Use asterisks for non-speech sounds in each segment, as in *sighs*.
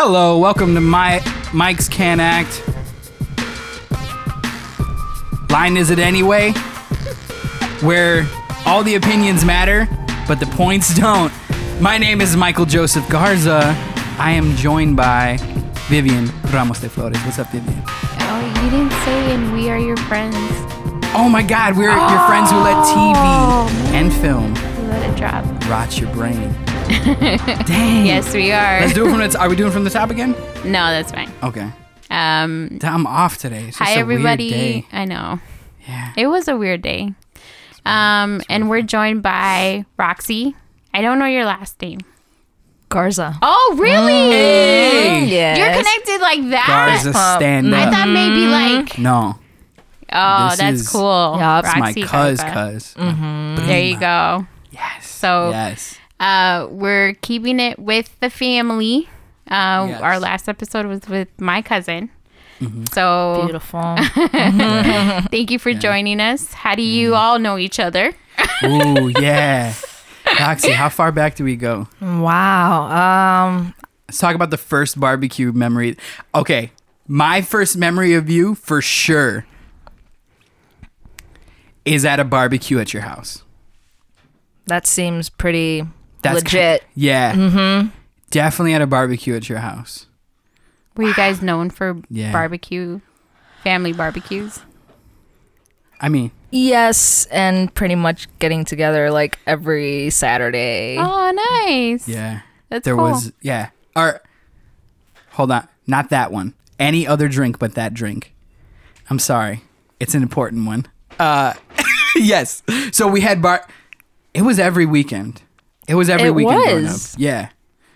Hello, welcome to my Mike's Can Act. Line is it anyway? Where all the opinions matter, but the points don't. My name is Michael Joseph Garza. I am joined by Vivian Ramos de Flores. What's up, Vivian? Oh, you didn't say, and we are your friends. Oh my God, we're your friends who let Oh, TV and film Let it drop. rot your brain. *laughs* Dang. Yes, we are. Let's do it from the. T- are we doing from the top again? no, that's fine. Okay. Um, I'm off today. It's just hi, a weird everybody. day. I know Yeah. it was a weird day. Um, and we're joined by Roxy. I don't know your last name. Garza. Oh, really? Hey. Yes. You're connected like that? Garza stand up. I thought maybe like, No, oh, This that's is- cool. Yup. it's my Roxy cuz Garza. cuz. There you go. Yes. So- yes. Uh, we're keeping it with the family. Uh, Yes. Our last episode was with my cousin. Mm-hmm. So Beautiful. *laughs* *laughs* thank you for joining us. How do you all know each other? Ooh yeah. Roxy, how far back do we go? wow. Um. Let's talk about the first barbecue memory. Okay, my first memory of you for sure is at a barbecue at your house. That seems pretty That's legit. Yeah. Mm-hmm. Definitely at a barbecue at your house. Were you guys known for Yeah. barbecue, family barbecues? I mean, yes, and pretty much getting together like every Saturday. Oh, nice. yeah. That's there cool. was yeah. Or hold on, not that one. Any other drink but that drink. I'm sorry. It's an important one. Uh *laughs* yes. So we had bar It was every weekend. It was every It weekend growing up. was. Yeah.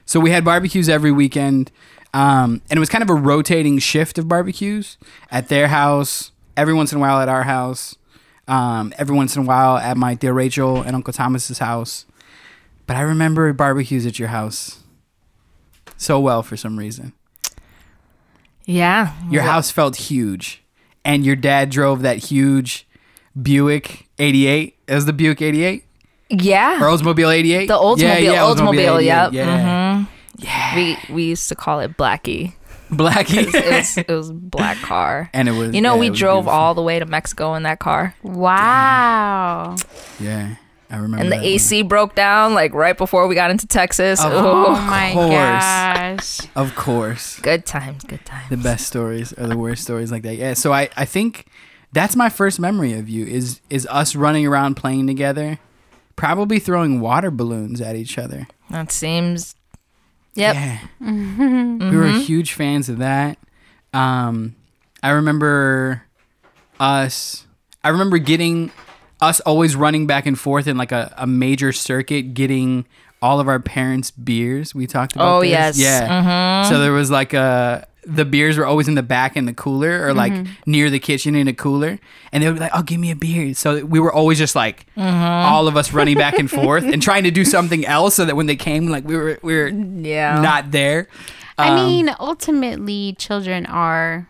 So we had barbecues every weekend. Um, and it was kind of a rotating shift of barbecues at their house, every once in a while at our house, um, every once in a while at my dear Rachel and Uncle Thomas's house. But I remember barbecues at your house so well for some reason. Yeah. Your house felt huge, and your dad drove that huge Buick 88. It was the Buick 88 Yeah. or Oldsmobile 88. The Oldsmobile, Yeah, Oldsmobile, 88, yep. Yeah, mm-hmm. Yeah. we we used to call it Blackie. Blackie. It was *laughs* it was black car. and it was. You know, yeah, we drove beautiful. all the way to Mexico in that car, Wow. Yeah, I remember. and the that AC broke down like right before we got into Texas. Of Ooh. Oh my gosh. Of course, Good times, good times. the best stories are the worst stories like that. Yeah. So I, I think that's my first memory of you is is us running around playing together, probably throwing water balloons at each other. That seems. Yep. Yeah. *laughs* Mm-hmm. We were mm-hmm. huge fans of that. Um, I remember us. I remember getting us always running back and forth in like a, a major circuit, getting all of our parents' beers. We talked about. Oh, this. yes. yeah. Mm-hmm. So there was like a. The beers were always in the back in the cooler or like mm-hmm. near the kitchen in a cooler, and they would be like, "Oh, give me a beer." So we were always just like mm-hmm. all of us running back and *laughs* forth and trying to do something else, so that when they came, like we were we were Yeah. not there. I Um, mean, ultimately, children are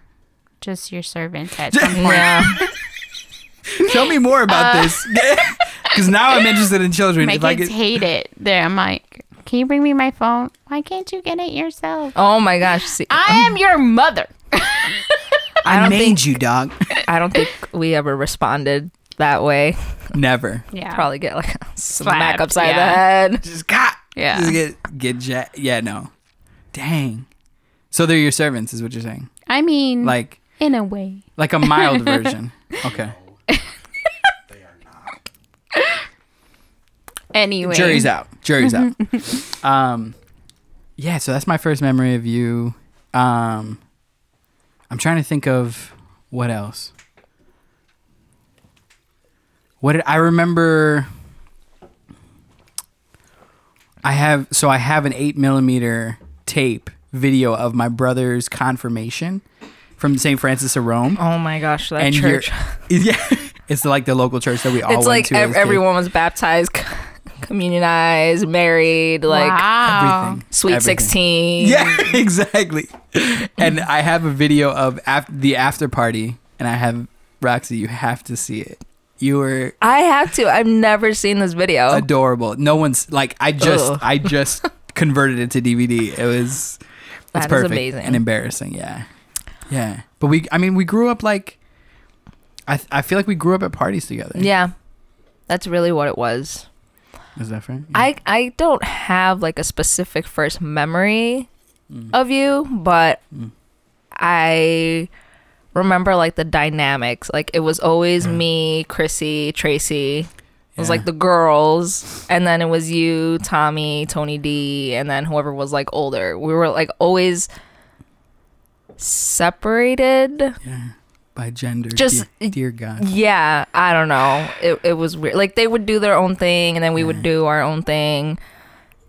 just your servants at *laughs* some point. Yeah. *laughs* Tell me more about uh, this, because now I'm interested in children. My if I kids could, hate it. There, I'm like, can you bring me my phone? Why can't you get it yourself? oh my gosh. See, I um, am your mother. *laughs* I, don't made think- you, dog. I don't think we ever responded that way. Never. Yeah. Probably get like a *laughs* smack Slapped, upside yeah. the head. Just got. Yeah. Just get get ja- Yeah. No. Dang. So they're your servants, is what you're saying? I mean, Like in a way. like a mild *laughs* version. Okay. Anyway. Jury's out. Jury's out. *laughs* Um, yeah. So that's my first memory of you. Um, I'm trying to think of what else. What did I remember? I have so I have an eight millimeter tape video of my brother's confirmation from St. Francis of Rome. Oh my gosh, that and church. *laughs* yeah, it's like the local church that we all It's went like to. as ev- kids. everyone was baptized, communionized, married, like wow. everything. sweet Everything. 16. Yeah, *laughs* exactly. and I have a video of af- the after party, and I have Roxy. You have to see it. You were I have to. I've never seen this video. adorable. No one's like I just Ugh. I just *laughs* converted it to DVD. It was That is perfect amazing. and embarrassing. Yeah, yeah. But we, I mean, we grew up like. I I feel like we grew up at parties together. yeah, that's really what it was. Is that right? I I don't have like a specific first memory Mm. of you, but Mm. I remember like the dynamics. Like it was always Yeah. me, Chrissy, Tracy. It was Yeah. like the girls, and then it was you, Tommy, Tony D, and then whoever was like older. We were like always separated. yeah by gender. Just- dear, dear God. Yeah, I don't know. It it was weird. Like they would do their own thing, and then we Yeah. would do our own thing.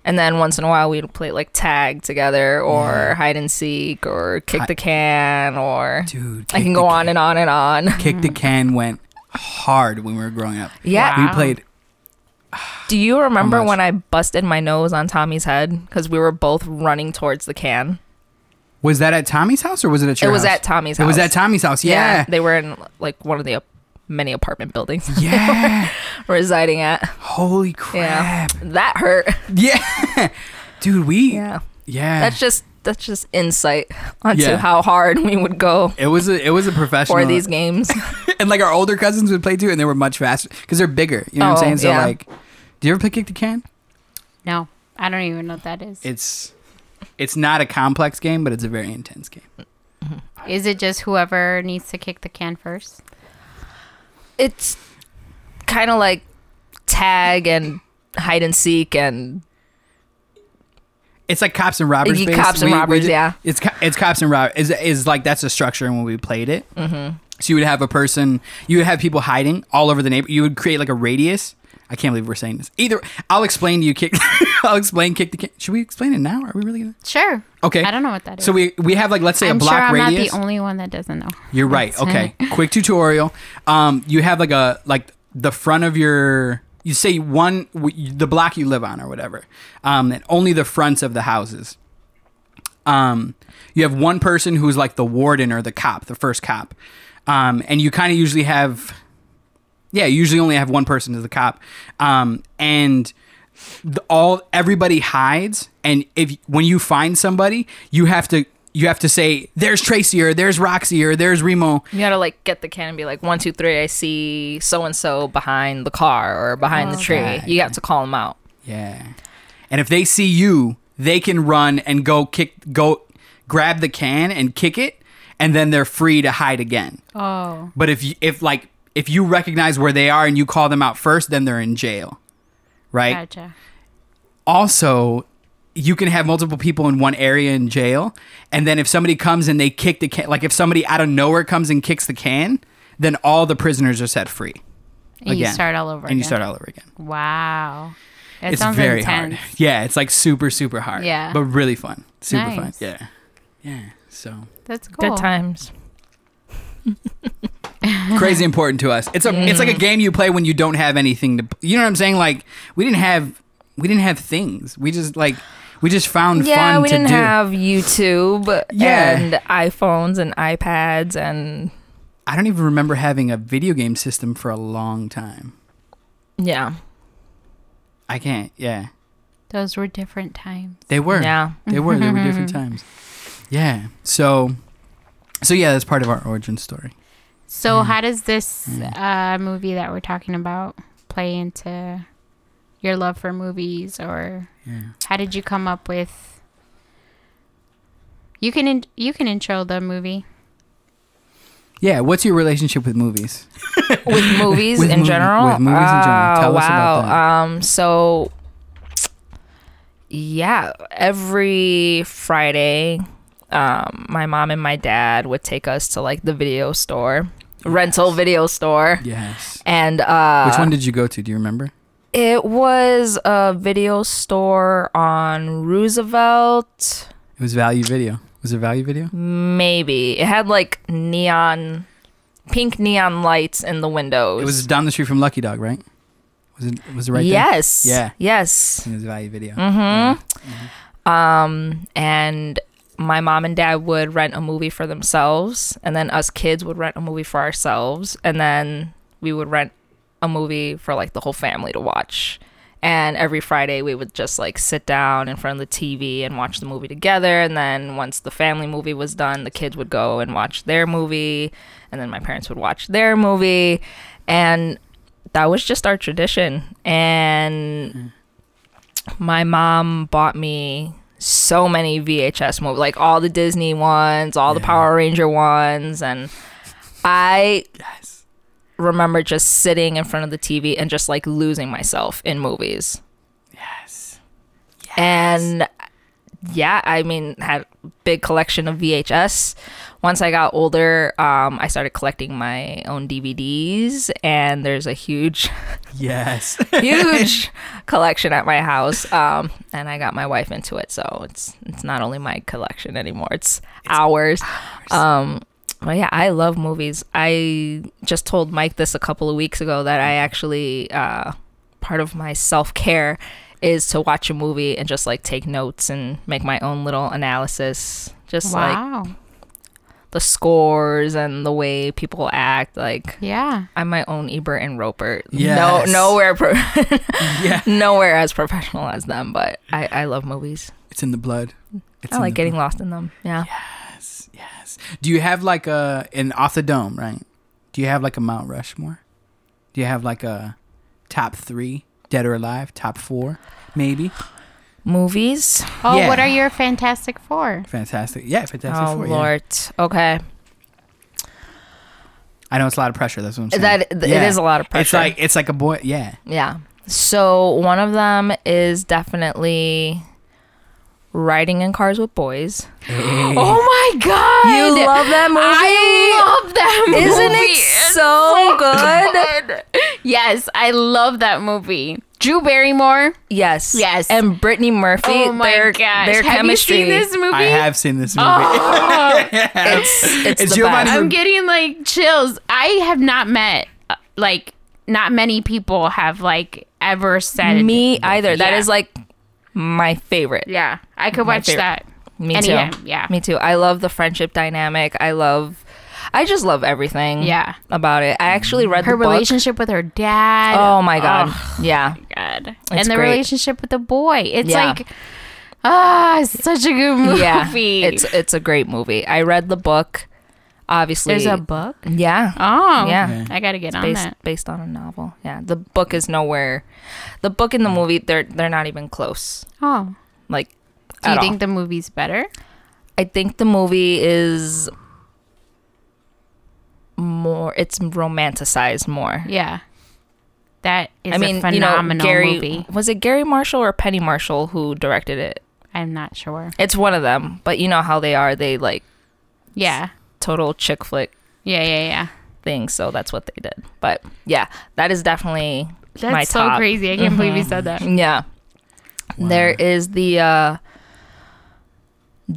And then once in a while we'd play like tag together or Yeah. hide and seek or kick Hi- the can or Dude, I can the go Can- on and on and on. Kick the mm-hmm. can went hard when we were growing up. Yeah. We played. *sighs* Do you remember when I busted my nose on Tommy's head because we were both running towards the can? Was that at Tommy's house or was it at your it was house? at Tommy's house. It was at Tommy's house. Yeah. They were in like one of the ap- many apartment buildings *laughs* Yeah. residing at. Holy Yeah. crap. That hurt. *laughs* Yeah. Dude, we Yeah. yeah. That's just that's just insight onto Yeah. how hard we would go it was a it was a professional for these games. *laughs* and like our older cousins would play too and they were much faster because they're bigger. You know what Oh, I'm saying? So yeah. like do you ever play kick the can? No, I don't even know what that is. It's it's not a complex game, but it's a very intense game. Is it just whoever needs to kick the can first? it's kind of like tag and hide and seek and It's like cops and robbers. You- based. cops and robbers, ju- yeah. It's it's cops and robbers. Is is like that's the structure when we played it. Mm-hmm. So you would have a person, you would have people hiding all over the neighbor. You would create like a radius. I can't believe we're saying this. Either I'll explain to you kick. *laughs* I'll explain kick the can. Should we explain it now? Are we really gonna? Sure. Okay. I don't know what that is. So we we have like let's say I'm a block sure I'm radius. not the only one that doesn't know. You're right. Okay. Quick tutorial. Um, you have like a like the front of your. You say one the block you live on or whatever. Um, and only the fronts of the houses. Um, you have one person who's like the warden or the cop, the first cop. Um, and you kind of usually have. Yeah, you usually only have one person as the cop. Um, and the, all everybody hides and if when you find somebody you have to you have to say there's tracy or there's roxy or there's remo you gotta like get the can and be like one two three i see so and so behind the car or behind the tree Okay. you got to call them out yeah and if they see you they can run and go kick go grab the can and kick it and then they're free to hide again Oh. but if you if like if you recognize where they are and you call them out first then they're in jail right Gotcha. also you can have multiple people in one area in jail and then if somebody comes and they kick the can like if somebody out of nowhere comes and kicks the can then all the prisoners are set free And you start all over and you again. start all over again Wow. That it's sounds very intense. hard *laughs* yeah it's like super super hard Yeah. but really fun super fun yeah yeah so That's cool. good times *laughs* *laughs* crazy important to us it's a it's like a mm. game you play when you don't have anything to you know what i'm saying like we didn't have we didn't have things we just like we just found fun. yeah fun we to didn't do have youtube Yeah. and iphones and ipads and I don't even remember having a video game system for a long time. yeah I can't. Yeah, Those were different times. they were. yeah they were. They were different *laughs* times. Yeah. So, so yeah, that's part of our origin story. So Mm. how does this uh, movie that we're talking about play into your love for movies, or Yeah. how did you come up with? You can in- you can intro the movie. Yeah. What's your relationship with movies? *laughs* with movies With in movie- general. with movies in general. Oh, Tell us wow. about that. Um, so yeah, every Friday, um, my mom and my dad would take us to like the video store, rental video store, Yes. and uh, Which one did you go to? Do you remember? it was a video store on Roosevelt. It was Value Video. Was it Value Video? Maybe it had like neon, pink neon lights in the windows. It was down the street from Lucky Dog, right? Was it? Was it right yes. Yeah. Yes. It was Value Video. Mm-hmm. Um, and my mom and dad would rent a movie for themselves, and then us kids would rent a movie for ourselves, and then we would rent a movie for like the whole family to watch. And every Friday we would just like sit down in front of the TV and watch the movie together. And then once the family movie was done, the kids would go and watch their movie. And then my parents would watch their movie. And that was just our tradition. And mm. my mom bought me so many VHS movies, like all the Disney ones, all the Power Ranger ones. And I Yes. remember just sitting in front of the TV and just like losing myself in movies. Yes. And yeah, I mean, had a big collection of VHS. Once I got older, um, I started collecting my own DVDs, and there's a huge, Yes. *laughs* huge collection at my house. Um, and I got my wife into it, so it's it's not only my collection anymore; it's, ours. Um, but yeah, I love movies. I just told Mike this a couple of weeks ago that I actually uh, part of my self care is to watch a movie and just like take notes and make my own little analysis. Just like the scores and the way people act. Like yeah. I'm my own Ebert and Roeper. Yes. No, nowhere, pro- *laughs* yeah. nowhere as professional as them. But I, I love movies. It's in the blood. It's I in like getting blood. lost in them. Yeah. Yes. Yes. Do you have like a an off the dome, right? Do you have like a Mount Rushmore? Do you have like a top three, dead or alive? Top four, maybe. Movies. Oh, Yeah. what are your Fantastic Four? Fantastic. Yeah, fantastic. oh Four, yeah. Lord. Okay. I know it's a lot of pressure. That's what I'm saying. That it Yeah. is a lot of pressure. It's like it's like a boy. Yeah. Yeah. So one of them is definitely riding in cars with boys. *gasps* Oh my god! You love that movie? I love that movie. Isn't it It's so good? Yes, I love that movie. Drew Barrymore. Yes. Yes. And Brittany Murphy. Oh my their, gosh! Their Have chemistry. you seen this movie? I have seen this movie. Oh, *laughs* It's it's, It's the best. I'm getting like chills. I have not met uh, like not many people have like ever said Me either. That Yeah. is like my favorite. Yeah, I could My watch favorite. that. Me anytime. too. Yeah. Me too. I love the friendship dynamic. I love. I just love everything. Yeah. About it. I actually read Her the book. relationship with her dad. Oh my god. Oh, Yeah. God. It's and the great. relationship with the boy. It's Yeah. like ah, it's such a good movie. Yeah. It's it's a great movie. I read the book. Obviously. there's a book. Yeah. Oh, Yeah. Yeah. I gotta get on based that. based on a novel. Yeah, the book is nowhere. The book and the mm. movie they're they're not even close. Oh, Like, do you think all. the movie's better? I think the movie is more. It's romanticized more. Yeah, that is I mean, a phenomenal you know, Gary movie. was it Gary Marshall or Penny Marshall who directed it? I'm not sure. It's one of them, but you know how they are. They like Yeah, total chick flick yeah, yeah, yeah. Thing. so that's what they did. But yeah, that is definitely That's my so top. crazy. I can't believe you said that. Yeah. There is the uh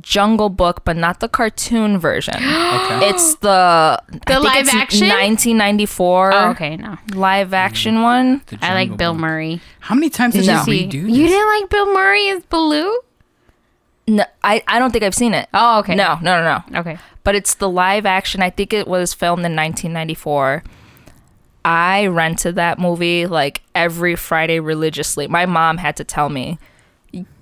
Jungle Book, but not the cartoon version. *gasps* Okay. it's the I think live it's action? 1994 Oh, okay, no. live action one. I like Jungle Bill Book. Murray. How many times did No. you See, redo you didn't like Bill Murray as Baloo? No, I I don't think I've seen it. Oh, okay. No, no, no, no. Okay. But it's the live action. I think it was filmed in 1994. I rented that movie like every Friday religiously. My mom had to tell me,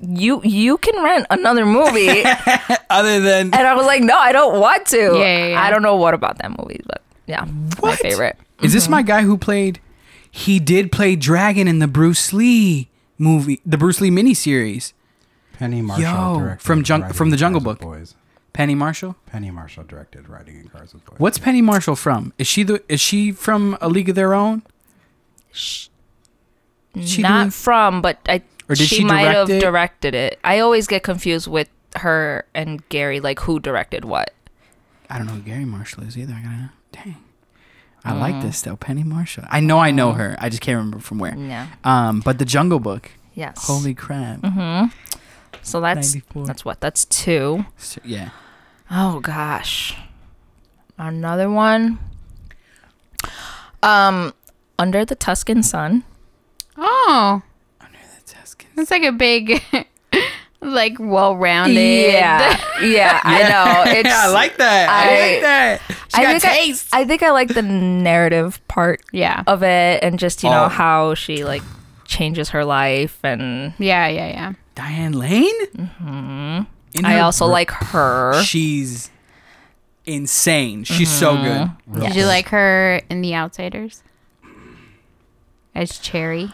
"You you can rent another movie." *laughs* Other than And I was like, no, I don't want to. Yeah, yeah, yeah. I don't know what about that movie, but yeah, my favorite. Is this mm-hmm. my guy who played? He did play Dragon in the Bruce Lee movie, the Bruce Lee miniseries. Penny Marshall Yo, directed from Jung- from the Jungle Book. Boys. Penny Marshall. Penny Marshall directed Riding in Cars with Boys. What's Penny Marshall from? Is she the? Is she from A League of Their Own? She Not doing- from, but I. Or did she, she might have it? directed it. I always get confused with her and Gary, like who directed what. I don't know who Gary Marshall is either. I gotta. Dang. I like this though, Penny Marshall. I know I know her. I just can't remember from where. Yeah. Um, but the Jungle Book. Yes. Holy crap! Mm-hmm. So that's 94. that's what. That's two. So- yeah. Oh gosh. Another one. Um, Under the Tuscan Sun. Oh, Under the Tuscan. it's like a big, *laughs* like well-rounded. Yeah, yeah, I *laughs* know. It's, yeah, I like that. I, I- like that. She I got think I- taste. I, think I like the narrative part Yeah. of it, and just you know Oh. how she like changes her life, and Yeah, yeah, yeah. Diane Lane. Mm-hmm. I also like her. She's insane. She's so good. Real Did you like her in The Outsiders? As Cherry.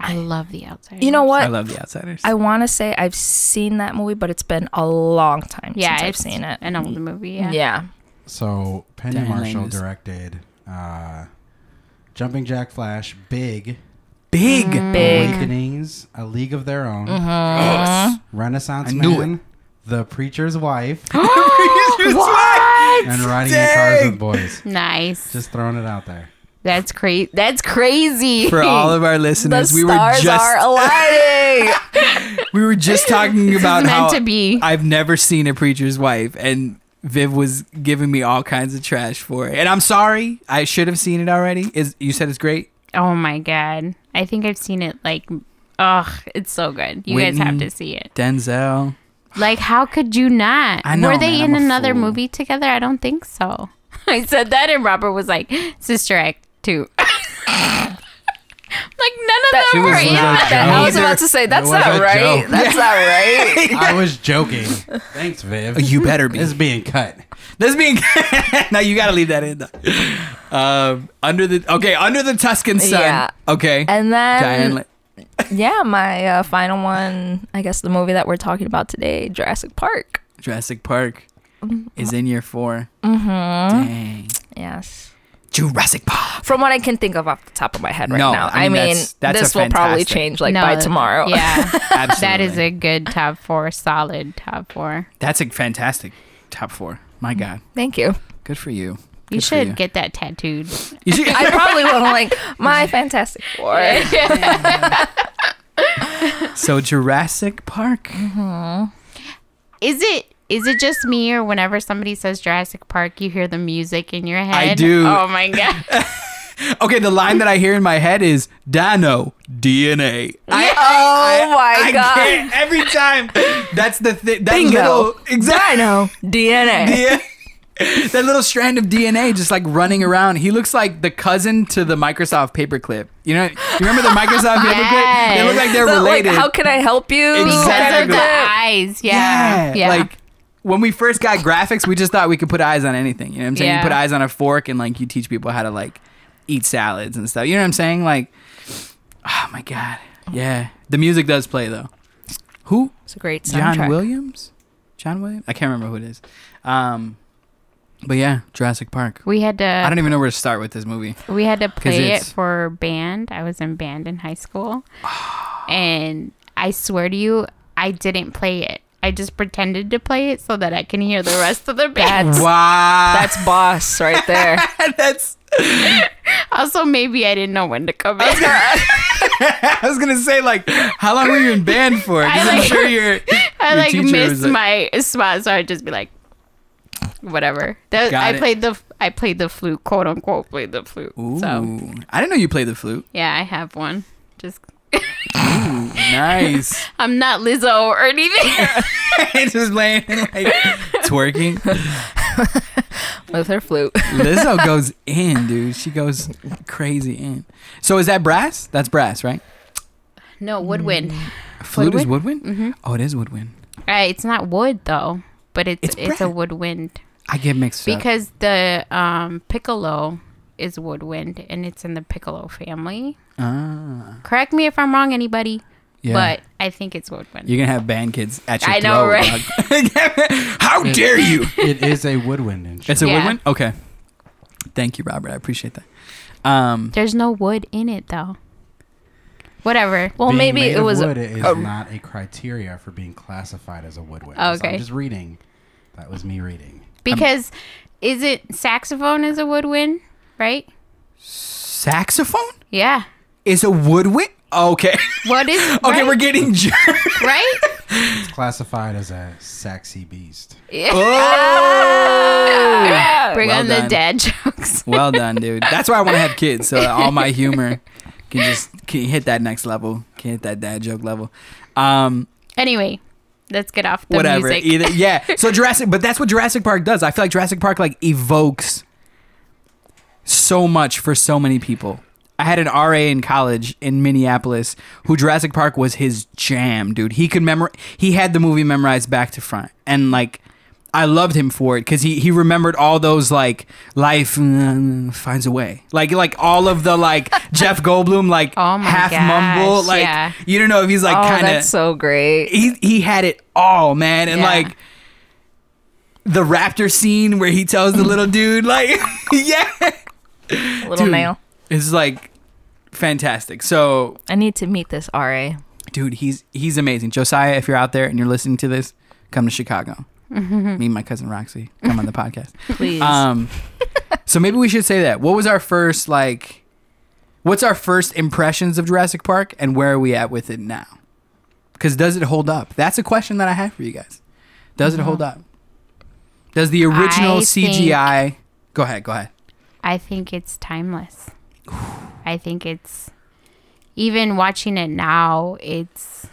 I love The Outsiders. You know what? I love The Outsiders. I want to say I've seen that movie, but it's been a long time Yeah, since I've it's seen it. An old movie. Yeah. Yeah. So Penny Diane Marshall is- directed uh, Jumping Jack Flash, Big, Big. Mm-hmm. Big. Awakenings, A League of Their Own, mm-hmm. Yes. Renaissance I knew Man, The Preacher's Wife, *gasps* What? and Riding in Cars with Boys. Nice. Just throwing it out there. That's crazy. That's crazy. For all of our The listeners, we were stars just aligning. *laughs* we were just talking about meant how to be. I've never seen a preacher's wife, and Viv was giving me all kinds of trash for it. And I'm sorry, I should have seen it already. Is you said it's great? Oh my god. I think I've seen it like ugh, it's so good. You guys have to see it. Denzel. Like how could you not? I know, Were they man, in I'm another fool. movie together? I don't think so. *laughs* I said that and Robert was like, Sister Act 2. *laughs* like none of That- them was were in that. I was about to say that's not right. joke. That's not *laughs* right. I was joking. Thanks, Viv. You better be. This is being cut. This being *laughs* now, you got to leave that in. Though. Um, under the okay, under the Tuscan sun. Yeah. Okay. And then Diane. Yeah, my uh, final one, I guess the movie that we're talking about today, Jurassic Park. Jurassic Park is in year 4 Mm-hmm. Dang. Yes. Jurassic Park. From what I can think of off the top of my head right No, now. I I mean, mean, that's- that's this will probably change like No, by tomorrow. Yeah. Absolutely. *laughs* that is a good top 4, solid top 4. That's a fantastic top four. My God. Thank you. Good for you. You Good for should you. get that tattooed. You should. I probably will like my Fantastic Four. *laughs* so Jurassic Park. Mm-hmm. Is it is it just me or whenever somebody says Jurassic Park you hear the music in your head? I do. Oh my god. *laughs* Okay, the line that I hear in my head is Dino DNA. I, oh my I god. can't every time. That's the thing. That Bingo. little exactly. Dino *laughs* DNA. Yeah. that little strand of DNA just like running around. He looks like the cousin to the Microsoft paperclip. You know, you remember the Microsoft *laughs* paperclip? They look like they're The, like, related. how can I help you? Exactly. Because the Kinda- eyes. Yeah. Yeah. Like when we first got graphics, we just thought we could put eyes on anything. You know what I'm saying? Yeah. You put eyes on a fork and like you teach people how to like eat salads and stuff. You know what I'm saying? Like, oh my god, yeah. The music does play though. Who? It's a great song. John. Williams? John Williams? I can't remember who it is. Um, but yeah, Jurassic Park. we had to I don't even know where to start with this movie. we had to play it for band. I was in band in high school. and I swear to you, I didn't play it. I just pretended to play it so that I can hear the rest of the band. That's Wow, that's boss right there. *laughs* that's. *laughs* Also, maybe I didn't know when to come in. *laughs* *laughs* I was gonna say like, how long were you in band for? 'Cause I I'm sure you're. I Your like missed like- my spot, so I'd just be like, whatever. That, I it. played the I played the flute, quote unquote, played the flute. Ooh, So I didn't know you played the flute. yeah, I have one. Just Ooh, nice. I'm not Lizzo or anything. just playing like twerking. With her flute. Lizzo *laughs* goes in, dude. She goes crazy in. So is that brass? That's brass, right? no woodwind. Flute is woodwind. Mm-hmm. Oh, it is woodwind. Uh, it's not wood though, but it's It's it's, a woodwind I get mixed up. because the um, piccolo is woodwind and it's in the piccolo family. Ah, Correct me if I'm wrong, anybody, yeah. but I think it's woodwind. you're gonna have band kids at your I know, throat, right? dog. *laughs* How dare you? *laughs* It is a woodwind instrument. It's a Yeah. woodwind. Okay. Thank you, Robert. I appreciate that. Um, There's no wood in it though. Whatever. Well, Being maybe made it of was. wood is a- not a criteria for being classified as a woodwind. Oh, So okay. I'm just reading. That was me reading. Because is it saxophone is a woodwind, right? saxophone Yeah. is a woodwind. Okay. What is *laughs* okay, right? we're getting. *laughs* jer- right? It's *laughs* classified as a sexy beast. oh. Bring Well on done. the dad jokes. Well done, dude. That's why I want to have kids, so all my humor can just can hit that next level, can hit that dad joke level. Um, Anyway, let's get off the whatever. music. Either yeah. So Jurassic, but that's what Jurassic Park does. I feel like Jurassic Park like evokes so much for so many people. I had an RA in college in Minneapolis who Jurassic Park was his jam, dude. He could memor he had the movie memorized back to front. And like I loved him for it because he, he remembered all those like life mm, finds a way like like all of the like *laughs* Jeff Goldblum like Oh my half mumble like yeah. you don't know if he's like oh, kind of so great. he he had it all, man, and Yeah. like the raptor scene where he tells the little *laughs* dude like, *laughs* yeah, Little dude, nail. It's like fantastic. So, I need to meet this RA. dude, he's he's amazing. Josiah, if you're out there and you're listening to this, come to Chicago. Mm-hmm. *laughs* Me and my cousin Roxy come on the podcast. *laughs* Please. Um, so maybe we should say that. What was our first like? What's our first impressions of Jurassic Park, and where are we at with it now? Because does it hold up? That's a question that I have for you guys. Does it hold up? Does the original I CGI? Go ahead. Go ahead. I think it's timeless. *sighs* I think it's even watching it now, it's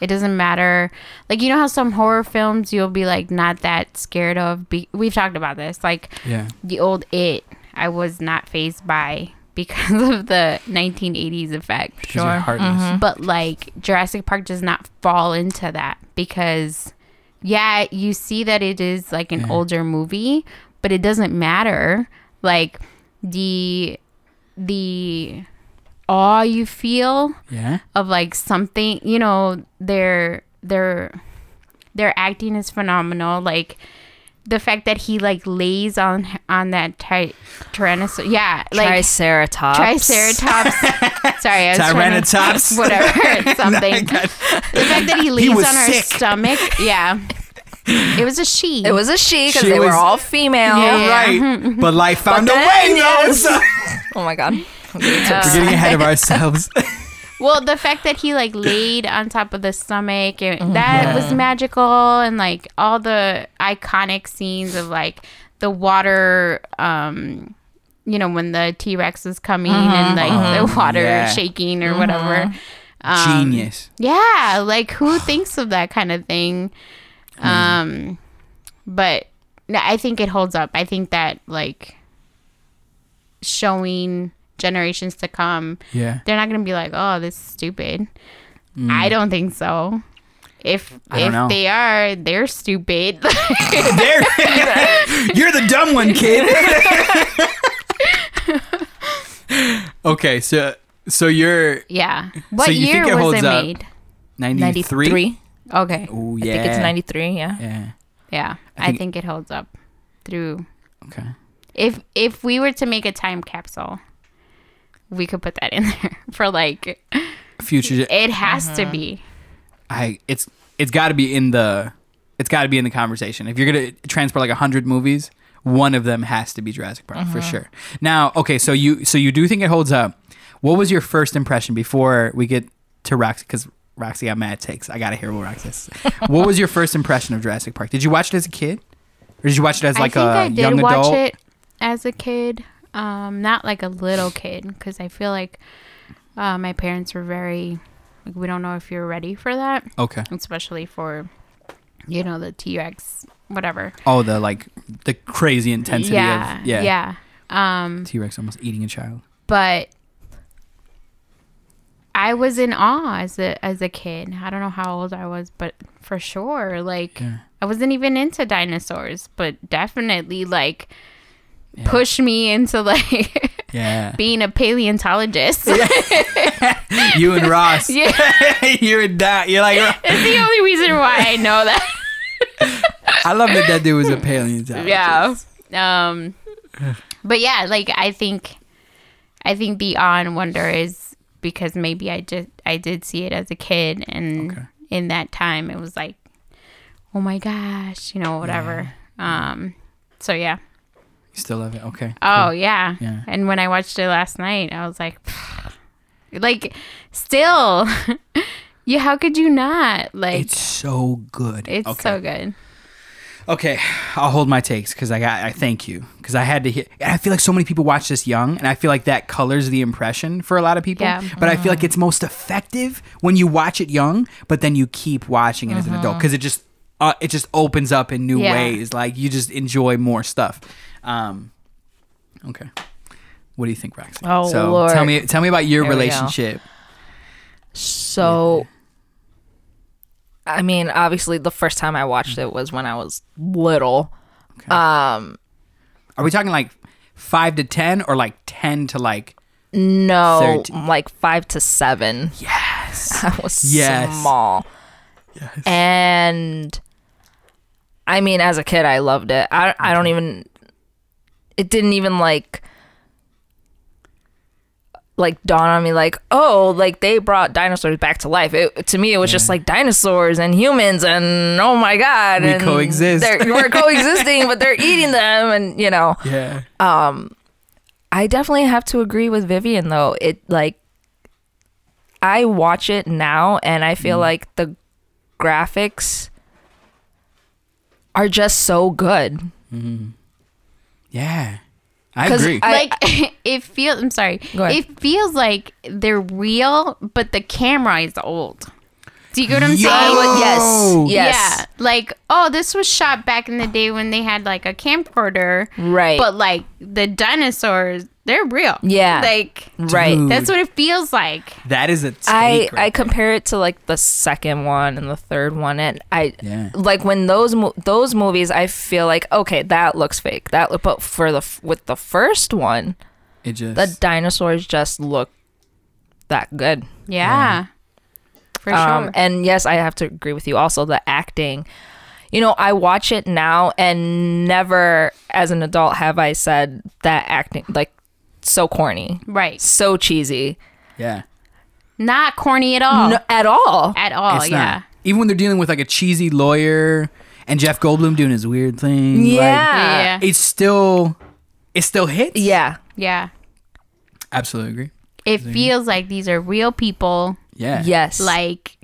it doesn't matter. Like you know how some horror films you'll be like not that scared of. Be- We've talked about this. Like Yeah. the old It, I was not phased by *laughs* because of the 1980s effect. Because you're heartless. Mm-hmm. But like Jurassic Park does not fall into that because yeah, you see that it is like an Yeah. older movie, but it doesn't matter. Like the the awe you feel Yeah. of like something, you know, their their their acting is phenomenal. Like the fact that he like lays on on that ty- tyrannosaurus, yeah, like Triceratops. Triceratops. *laughs* Sorry, I was trying to- *laughs* whatever, *laughs* something. the fact that he lays was on her sick. stomach, yeah. It was a she. It was a she because She they was- were all female. Yeah. Right. *laughs* but life found a then, way, though. yes. So- *laughs* Oh my god. *laughs* Uh, We're getting ahead of ourselves. Well, the fact that he like laid on top of the stomach, and that was magical, and like all the iconic scenes of like the water, um, you know, when the T Rex is coming and like the water Yeah. shaking or whatever. Um, Genius. Yeah, like who thinks of that kind of thing? Um, but no, I think it holds up. I think that like showing generations to come Yeah. they're not gonna be like, "Oh, this is stupid." I don't think so. If Mm. If know. they are, they're stupid. *laughs* *laughs* There. *laughs* You're the dumb one, kid. okay, so so you're yeah. What you think year it was holds it up? made? 93? 93. Okay. Oh, yeah. I think it's 93, yeah. Yeah. Yeah, I I think- think, it holds up through. Okay. If if we were to make a time capsule, we could put that in *laughs* there for like Future it has Uh-huh. to be. I it's it's got to be in the it's got to be in the conversation. If you're going to transport like 100 movies, one of them has to be Jurassic Park for sure. Now, okay, so you so you do think it holds up. What was your first impression before we get to Roxy cuz Roxy got mad takes. I got to hear what Roxy says. what was your first impression of Jurassic Park? Did you watch it as a kid? Or did you watch it as like I think a I did young watch adult? it as a kid, um, not like a little kid, because I feel like uh, my parents were very like we don't know if you're ready for that. Okay. especially for you know the T-Rex whatever. Oh, the like the crazy intensity yeah, of yeah. yeah. Um, T-Rex almost eating a child. but I was in awe as a as a kid. I don't know how old I was, but for sure, like Yeah. I wasn't even into dinosaurs, but definitely like Yeah. pushed me into like *laughs* Yeah. being a paleontologist. *laughs* you and Ross. yeah, *laughs* you and that. You're like it's the only reason why I know that. I love that that dude was a paleontologist. yeah um but yeah like i think i think and wonder is because maybe i just i did see it as a kid and Okay. in that time it was like oh my gosh you know whatever um so yeah You still love it? Okay. oh cool. yeah. Yeah. and when i watched it last night i was like *sighs* like still *laughs* yeah how could you not like It's so good. it's okay. so good Okay, I'll hold my takes because I got. I thank you because I had to hear. I feel like so many people watch this young, and I feel like that colors the impression for a lot of people. Yeah. But I feel like it's most effective when you watch it young, but then you keep watching it as an adult because it just uh, it just opens up in new Yeah. ways. Like you just enjoy more stuff. Um, okay, What do you think, Roxy? Oh, so Lord. tell me, tell me about your Here we go. relationship. So, I mean, obviously, the first time I watched it was when I was little. Um, Are we talking like five to ten, or like ten to like? no, Thirteen. like five to seven. Yes. *laughs* I was Yes. small. And I mean, as a kid, I loved it. I I don't even. It didn't even like like dawn on me like oh like they brought dinosaurs back to life it, to me it was just like dinosaurs and humans and oh my god We coexist. they're, we're *laughs* coexisting but they're eating them and you know Yeah. Um I definitely have to agree with Vivian though. It like I watch it now and I Mm. feel like the graphics are just so good. mm. Yeah. I 'Cause agree. I- like *laughs* it feels i'm sorry. Go ahead. it feels like they're real but the camera is old. Do you get what i'm Yo! saying? Would- yes, yes, yeah like oh this was shot back in the day when they had like a camcorder. Right, but like the dinosaurs they're real Yeah. like right. Dude. that's what it feels like that is a take. I right I there. compare it to like the second one and the third one, and I Yeah. like when those mo- those movies. I feel like okay, that looks fake. That look, but for the f- with the first one, It just. the dinosaurs just look that good. yeah, for Um, sure and yes, I have to agree with you. Also, the acting. You know, I watch it now, and never as an adult have I said that acting like so corny, right so cheesy, yeah. not corny at all no, at all. at all it's yeah not. Even when they're dealing with like a cheesy lawyer and Jeff Goldblum doing his weird thing. like, Yeah. yeah it's still. It still hits. Yeah, yeah Absolutely agree. it feels like these are real people Yeah. yes, like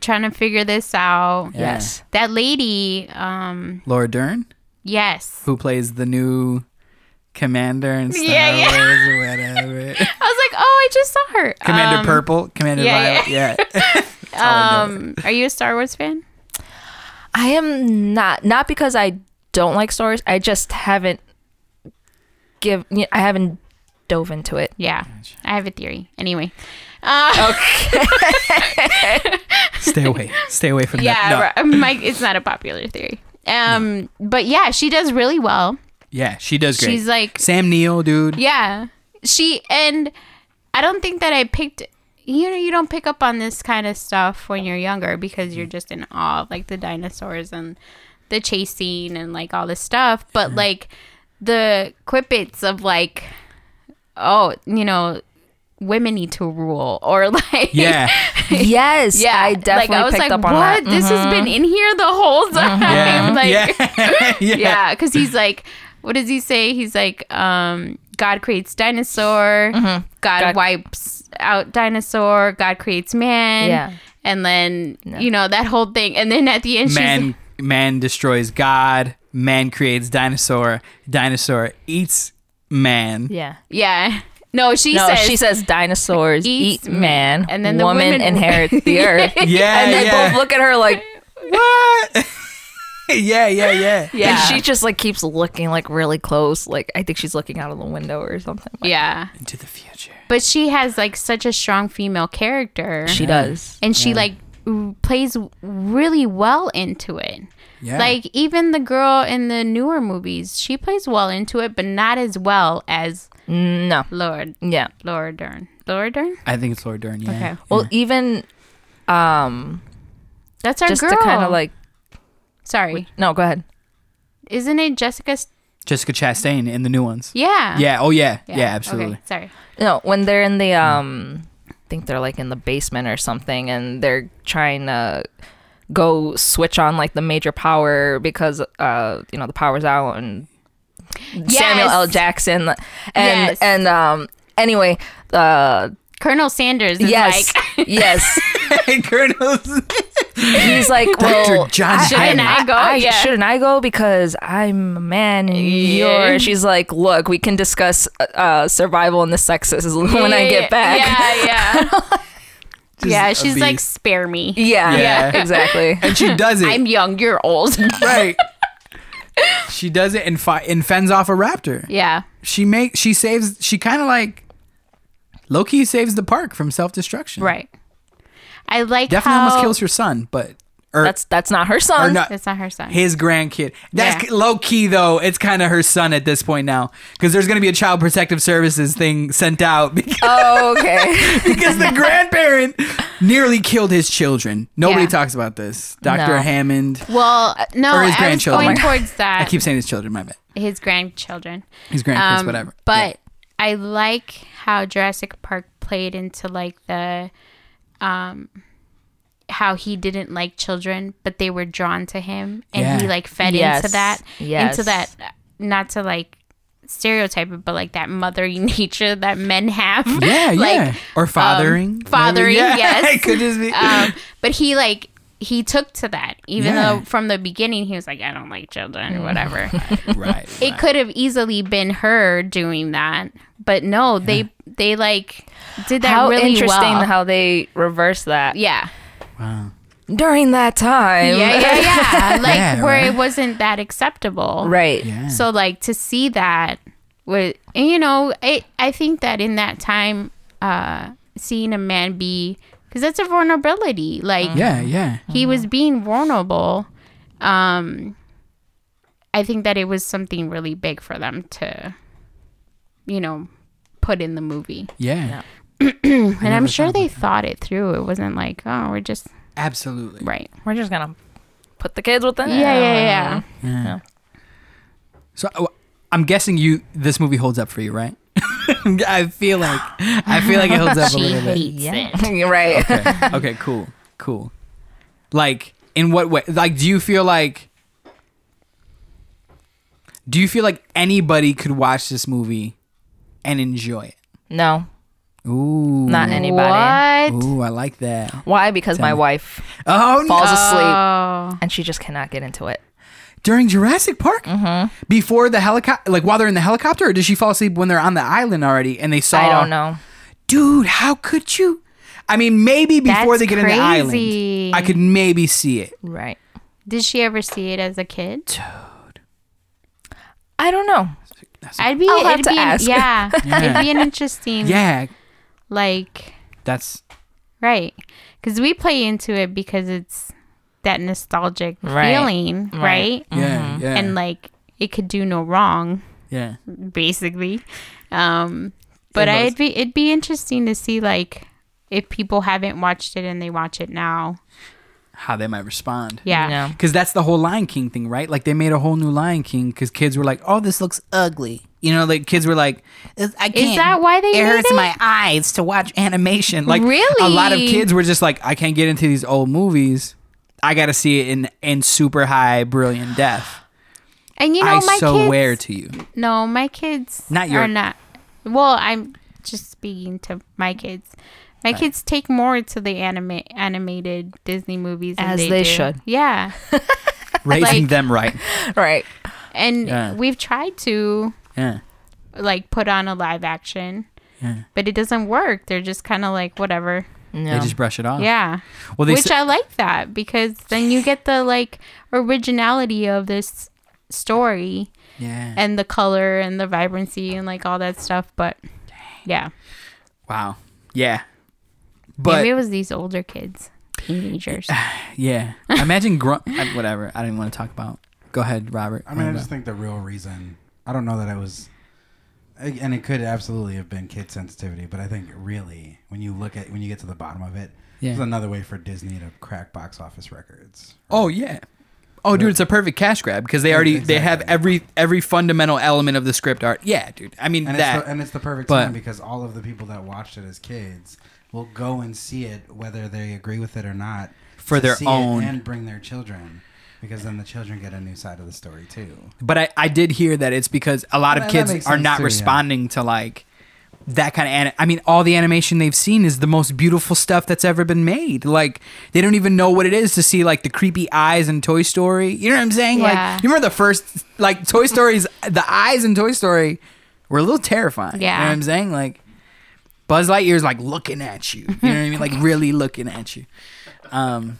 trying to figure this out Yeah. yes, that lady um Laura Dern, yes who plays the new commander and Star Yeah, yeah. Wars or *laughs* whatever. i was like oh i just saw her Commander Um, Purple, Commander yeah, Violet. Yeah. *laughs* That's all I *laughs* know. um are you a star wars fan I am not not because I don't like stories. I just haven't give. I haven't dove into it. yeah i have a theory anyway uh, Stay away. Stay away from yeah that. No. right, Mike, it's not a popular theory um but yeah she does really well Yeah, she does great. she's like Sam Neill, dude. Yeah. She and I don't think that I picked you know, you don't pick up on this kind of stuff when you're younger because you're just in awe of like the dinosaurs and the chase scene and like all this stuff. But like the quippets of like oh, you know, women need to rule or *laughs* like Yeah. Yes, yeah, I definitely like I was picked like, up on what? that. Mm-hmm. This has been in here the whole time. Yeah. *laughs* like, yeah. *laughs* yeah. yeah, because he's like, what does he say? He's like, um, God creates dinosaur, God, God- wipes out dinosaur, God creates man, Yeah. and then you know that whole thing, and then at the end, Man man destroys God. Man creates dinosaur. Dinosaur eats man. Yeah. yeah, no, she No, says she says dinosaurs eats eat man, and then the woman women- inherit the *laughs* earth. Yeah. and they yeah. both look at her like, what? *laughs* *laughs* yeah, yeah, yeah. *laughs* yeah, and she just like keeps looking like really close. Like I think she's looking out of the window or something. yeah, Into the future. but she has like such a strong female character, She does. and she like r- plays really well into it. Yeah. Like even the girl in the newer movies, she plays well into it, but not as well as No. Lord Yeah. Laura Dern. Laura Dern. I think it's Laura Dern. Yeah. Okay. Well, even um, That's our just girl. to kind of like Sorry, no, go ahead. isn't it Jessica? S- Jessica Chastain in the new ones. Yeah. Yeah. Oh yeah. Yeah. absolutely. Okay, sorry. No, when they're in the um, I think they're like in the basement or something, and they're trying to go switch on like the major power because uh, you know, the power's out and Samuel L. Yes. Jackson and Yes. and um, anyway, uh, Colonel Sanders is yes, like, yes, *laughs* Colonels. he's like, well, John Shouldn't I go? Yeah. Shouldn't I go because I'm a man and Yeah. you're? She's like, look, we can discuss uh, survival and the sexes *laughs* when I get back. Yeah, yeah. *laughs* yeah, a she's like, spare me. Yeah, Yeah. exactly. and she does it I'm young, you're old. right. She does it and fi- and fends off a raptor. Yeah. She make she saves. She kind of like low key saves the park from self destruction. Right. I like Definitely how almost kills her son, but or, That's that's not her son. not That's not her son. his grandkid. That's Yeah. low key though. It's kind of her son at this point now because there's gonna be a child protective services thing sent out *laughs* because, Oh, okay. *laughs* because the grandparent nearly killed his children. Nobody Yeah. talks about this. Dr. No. Hammond. well, no, Or his I was grandchildren. going towards that. I keep saying his children. My bad. his grandchildren. His grandkids. Um, whatever. But I like how Jurassic Park played into like the um how he didn't like children, but they were drawn to him and he like fed Yes. into that Yes. into that not to like stereotype it, but like that mothering *laughs* nature that men have. Yeah, *laughs* like, yeah. Or fathering. um, fathering, Yeah, *laughs* yes. it could just be. um, but he like he took to that, even Yeah. though from the beginning he was like, I don't like children whatever. *laughs* right. *laughs* it right. could have easily been her doing that but no they they like did that how really interesting well how they reverse that yeah Wow. during that time. yeah yeah yeah *laughs* like Yeah, where right. it wasn't that acceptable Right. Yeah. so like to see that with and you know it i think that in that time uh seeing a man be because that's a vulnerability like yeah, yeah. he was being vulnerable um i think that it was something really big for them to you know put in the movie Yeah. *clears throat* and i'm sure they thought it through it wasn't like oh we're just Absolutely. right We're just gonna put the kids with them. yeah yeah yeah Yeah. So uh, I'm guessing you this movie holds up for you, right? *laughs* I feel like I feel like it holds up a little bit. hates Yeah. it *laughs* right. Okay. okay, cool. Cool. Like in what way? Like do you feel like Do you feel like anybody could watch this movie and enjoy it? No, Ooh. not anybody. what Ooh, I like that. Why? Because my me. wife Oh, no. falls asleep oh and she just cannot get into it. During Jurassic Park? Mm-hmm. Before the helicopter, like while they're in the helicopter, or does she fall asleep when they're on the island already and they saw? I don't know. dude. How could you? I mean, maybe before That's they get in the island, I could maybe see it. Right. did she ever see it as a kid Dude, I don't know. i'd be I'll have it'd to be an- ask. yeah, *laughs* Yeah. it'd be an interesting Yeah, like that's Right. Because we play into it because it's that nostalgic Right. feeling, right? Right. yeah, yeah, And like it could do no wrong, yeah. basically. Um, but It was. I'd be it'd be interesting to see like if people haven't watched it and they watch it now. How they might respond. Yeah. No. Because that's the whole Lion King thing, right? Like they made a whole new Lion King because kids were like, "Oh, this looks ugly." You know, like kids were like, "I can't." Is that why they It hurts it? my eyes to watch *laughs* animation. Like Really? a lot of kids were just like, "I can't get into these old movies. I got to see it in in super high brilliant def." And you know I my so kids wear to you. No, my kids Not your- are not. Well, I'm just speaking to my kids. My kids take more to the anime animated Disney movies than As they they do. should. Yeah. *laughs* Raising Like- them right. *laughs* Right. And Yeah. we've tried to Yeah. like put on a live action, Yeah. but it doesn't work. They're just kind of like whatever. No. They just brush it off. Yeah. Well, they Which sa- I like that because then you get the like originality of this story yeah. and the color and the vibrancy and like all that stuff, but yeah. wow. Yeah. But Maybe it was these older kids, teenagers. *sighs* yeah, imagine gr- whatever. I didn't want to talk about. Go ahead, Robert. I mean, I just about- think the real reason. I don't know that it was, and it could absolutely have been kid sensitivity, but I think really, when you look at when you get to the bottom of it, Yeah. it's another way for Disney to crack box office records. Oh yeah. Oh, dude, it's a perfect cash grab because they already they have every every fundamental element of the script art. Yeah, dude. I mean and that. it's the, and it's the perfect but- time because all of the people that watched it as kids will go and see it whether they agree with it or not For their own- and bring their children because then the children get a new side of the story too. but I I did hear that it's because a lot of That- that kids makes are sense not too, yeah. responding to like that kind of. Ani- I mean, all the animation they've seen is the most beautiful stuff that's ever been made. Like they don't even know what it is to see like the creepy eyes in Toy Story. You know what I'm saying? Yeah. Like you remember the first like Toy Stories, the eyes in Toy Story were a little terrifying. You know Yeah. what I'm saying? Like Buzz Lightyear's like looking at you. You know what I mean? Like *laughs* really looking at you. Um,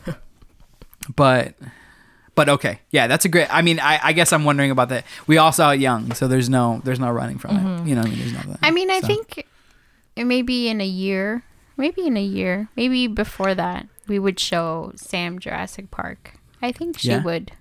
but But okay, yeah, that's a great. I mean, I, I guess I'm wondering about that. We all saw it young, so there's no there's no running from it. Mm-hmm. You know, I mean, there's no. That. I mean, I So- think it maybe in a year, maybe in a year, maybe before that, we would show Sam Jurassic Park. I think she Yeah. would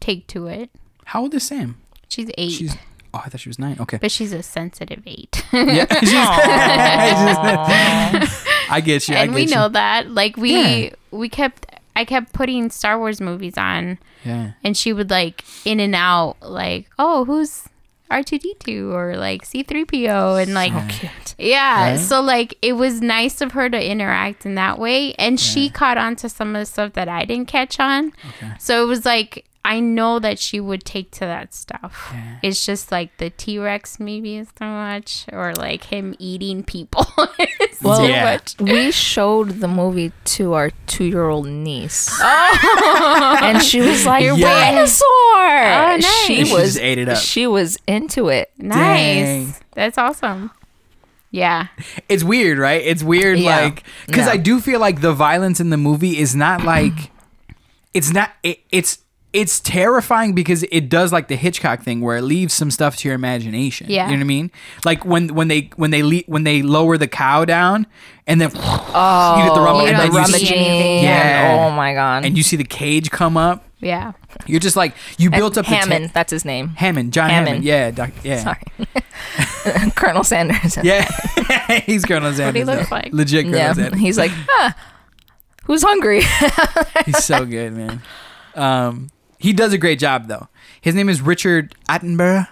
take to it. How old is Sam? She's eight, She's. Oh, I thought she was nine. Okay. but she's a sensitive eight. *laughs* Yeah. she's- *laughs* *laughs* I get you. I and we you. know that. Like we Yeah. we kept I kept putting Star Wars movies on Yeah. and she would like in and out like, "Oh, who's R2D2 or like C3PO and like Cute. yeah, Right? so like it was nice of her to interact in that way and she caught on to some of the stuff that I didn't catch on. Okay. So it was like I know that she would take to that stuff. Yeah. It's just like the T Rex maybe is too much, or like him eating people. *laughs* it's Well, too Yeah. much. We showed the movie to our two-year-old niece, *laughs* oh. and she was like, Yeah. "Dinosaur!" Oh, oh nice. She And she was just ate it up. She was into it. Nice. Dang. That's awesome. Yeah. It's weird, right? It's weird, Yeah. like because Yeah. I do feel like the violence in the movie is not like it's not it, it's it's terrifying because it does like the Hitchcock thing where it leaves some stuff to your imagination. Yeah. you know what I mean. Like when when they when they le- when they lower the cow down and then Oh, you get the rumble and then you see anything. Yeah. oh my god. and you see the cage come up. Yeah. You're just like you built up Hammond. that's his name. Hammond, John Hammond. Hammond. Yeah, doc, yeah. Sorry, *laughs* Colonel Sanders. Yeah, *laughs* he's Colonel Sanders. What he looks like. Legit Colonel Yeah, Sanders. he's like, ah, who's hungry? *laughs* He's so good, man. Um, he does a great job though. His name is Richard Attenborough.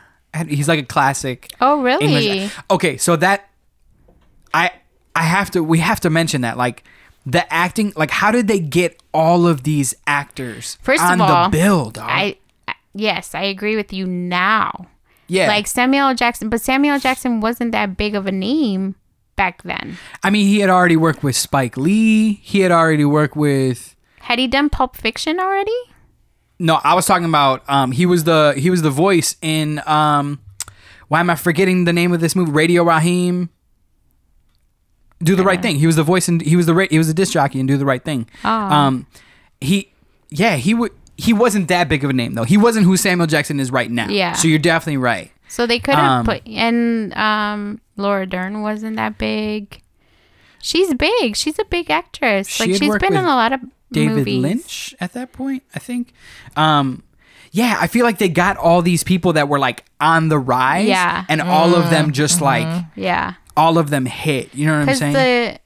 He's like a classic Oh, really? English. Okay, so that I I have to we have to mention that like the acting like how did they get all of these actors First on of all, the bill, dog? I, I yes, I agree with you now. yeah, Like Samuel Jackson, but Samuel Jackson wasn't that big of a name back then. I mean he had already worked with Spike Lee. He had already worked with Had he done Pulp Fiction already? No, I was talking about um he was the he was the voice in um why am I forgetting the name of this movie? Radio Raheem. Do the right thing. He was the voice and he was the ra- he was a disc jockey and do the right thing. Oh. Um he yeah, he would he wasn't that big of a name though. He wasn't who Samuel Jackson is right now. Yeah. So you're definitely right. So they could have Um, put and um Laura Dern wasn't that big. She's big. She's a big actress. She like had she's worked been in with a lot of David movies. Lynch at that point, I think. Um yeah, I feel like they got all these people that were like on the rise. Yeah. And all of them just like Yeah, all of them hit. You know what I'm saying? the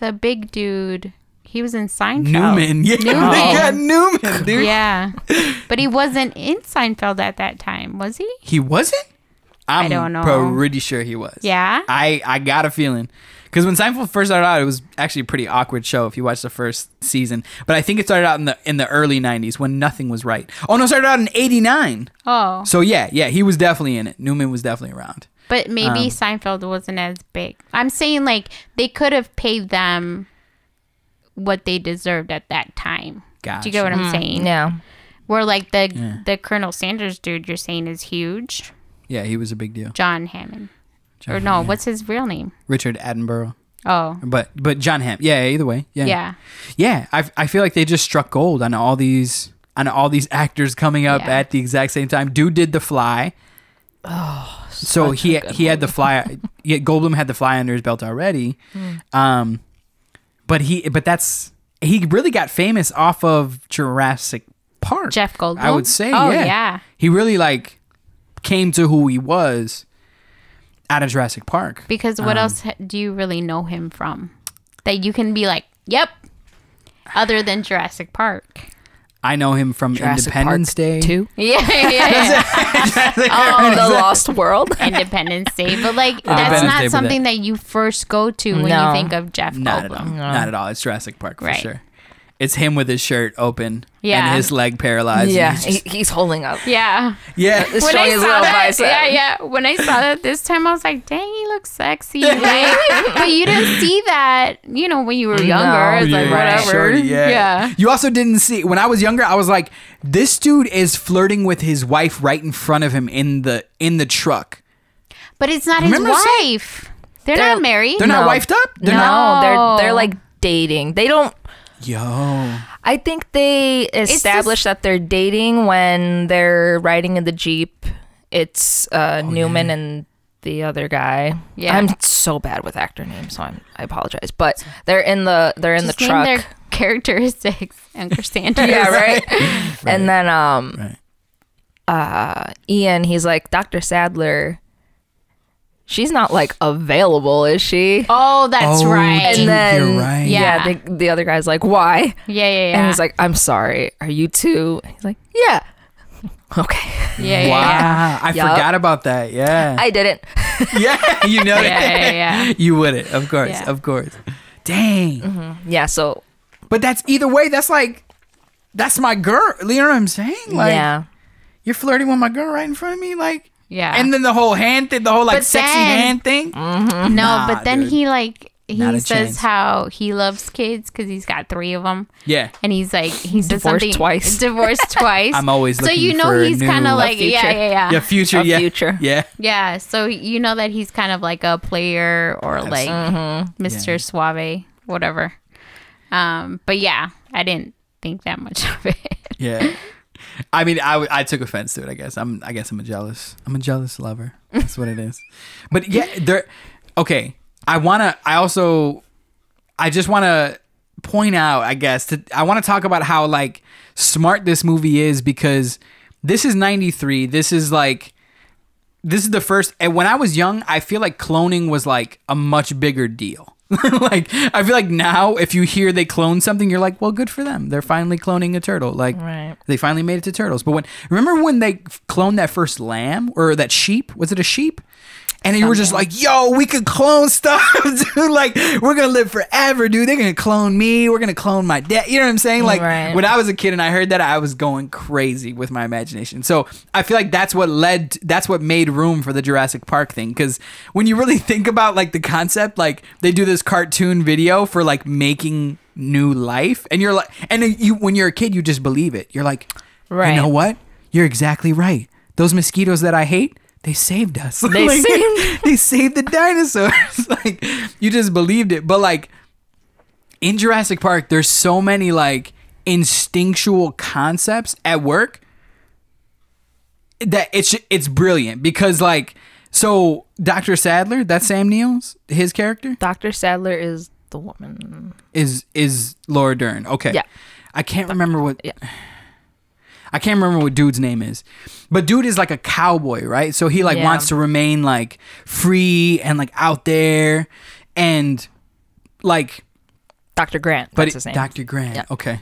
the big dude, he was in Seinfeld. Newman. *laughs* Yeah, Newman. they got Newman, dude. Yeah, *laughs* but he wasn't in Seinfeld at that time, was he? He wasn't? I'm don't know. pretty sure he was. Yeah. I, I got a feeling. Because when Seinfeld first started out, it was actually a pretty awkward show if you watch the first season. But I think it started out in the in the early 90s when nothing was right. Oh, no, it started out in 89. Oh, So yeah, yeah, he was definitely in it. Newman was definitely around. but maybe Um, Seinfeld wasn't as big. I'm saying like they could have paid them what they deserved at that time. Do you get what I'm saying? yeah. Where like the Yeah. the Colonel Sanders dude you're saying is huge, Yeah, he was a big deal. John Hammond. Or John- no, yeah. what's his real name? Richard Attenborough. Oh, But but John Hamm. Yeah, either way. Yeah. yeah. Yeah, I, I feel like they just struck gold on all these on all these actors coming up Yeah. at the exact same time. Dude did the fly. Oh, so such he a good he had the fly. *laughs* yeah, Goldblum had the fly under his belt already. Um, but he but that's he really got famous off of Jurassic Park. Jeff Goldblum. I would say. Oh yeah. yeah. He really like came to who he was out of Jurassic Park. Because what Um, else do you really know him from? That you can be like, yep. Other than Jurassic Park. I know him from Jurassic Independence Park Day. Two. *laughs* Yeah, yeah, yeah. *laughs* Oh, *laughs* the Lost World. Independence Day, but like Independence that's not but something that you first go to when No. you think of Jeff Not at all. Goldblum. Not at all. It's Jurassic Park for Right. sure. It's him with his shirt open Yeah. and his leg paralyzed. Yeah, he's he, he's holding up. Yeah. yeah. It's When I showing his saw little that, bicep. yeah, yeah. When I saw that this time, I was like, "Dang, he looks sexy." *laughs* Like, but you didn't see that, you know, when you were younger. It's like Yeah, whatever. shorty, yeah. yeah. You also didn't see when I was younger. I was like, this dude is flirting with his wife right in front of him in the in the truck. But it's not Remember his wife. They're, They're- not married. They're not No. wifed up. They're no, not. they're they're like dating. They don't. Yo. I think they establish that they're dating when they're riding in the jeep. It's uh, Newman yeah. and the other guy. Yeah. I'm so bad with actor names, so I'm, I apologize. But they're in the they're in Just the name truck. *laughs* their *laughs* characteristics and Cassandra. yeah, right. *laughs* And then um, Right. uh, Ian, he's like Dr. Sadler. She's not like available, is she? Oh, that's Oh, right. dude, and then you're right. yeah, Yeah. the, the other guy's like, "Why?" yeah, yeah, yeah. And he's like, "I'm sorry. Are you too?" He's like, "Yeah." *laughs* Okay. yeah, yeah, Wow. yeah. I Yup. forgot about that. Yeah. I didn't. *laughs* yeah. You know Yeah, yeah, yeah. *laughs* You would it. Of course. Yeah. Of course. Dang. Mm-hmm. Yeah. So But that's either way, that's like that's my girl. You know what I'm saying? Like yeah. you're flirting with my girl right in front of me, like Yeah. and then the whole hand thing, the whole like But sexy then- hand thing. no, Nah, but then dude. he like he Not a says chance. how he loves kids because he's got three of them, Yeah. and he's like he says Divorced something twice. divorced *laughs* twice. I'm always so looking you know for a he's new- kind A of like yeah, future. yeah, yeah, Yeah, future, A yeah. future. Yeah. Yeah, so you know that he's kind of like a player or like Mm-hmm. Mr. Yeah. Suave, whatever. Um, but yeah, I didn't think that much *laughs* of it. Yeah. *laughs* I mean, I, I took offense to it. I guess I'm. I guess I'm a jealous. I'm a jealous lover. That's what it is. But yeah, there. Okay, I wanna. I also. I just want to point out. I guess to, I want to talk about how like smart this movie is because this is '93. This is like. This is the first. And when I was young, I feel like cloning was like a much bigger deal. *laughs* like I feel like now, if you hear they clone something, you're like, well, good for them. They're finally cloning a turtle. Like Right. they finally made it to turtles. But when remember when they cloned that first lamb or that sheep? Was it a sheep? And you were just like, "Yo, we could clone stuff, *laughs* dude! Like, we're gonna live forever, dude. They're gonna clone me. We're gonna clone my dad. You know what I'm saying? Like, Right. when I was a kid and I heard that, I was going crazy with my imagination. So I feel like that's what led. That's what made room for the Jurassic Park thing. Because when you really *laughs* think about like the concept, like they do this cartoon video for like making new life, and you're like, and you when you're a kid, you just believe it. You're like, Right. You know what? You're exactly right. Those mosquitoes that I hate, they saved us. *laughs* They Like, saved- *laughs* they saved the dinosaurs. *laughs* like you just believed it. But like in Jurassic Park, there's so many like instinctual concepts at work that it's it's brilliant because like so Dr. Sadler, that's Sam Neill's his character Dr. Sadler is the woman. is is Laura Dern. Okay. Yeah. I can't remember what Yeah. I can't remember what dude's name is. But dude is like a cowboy, right? So he like Yeah. wants to remain like free and like out there and like Dr. Grant. but That's his name. Dr. Grant. Yeah. Okay.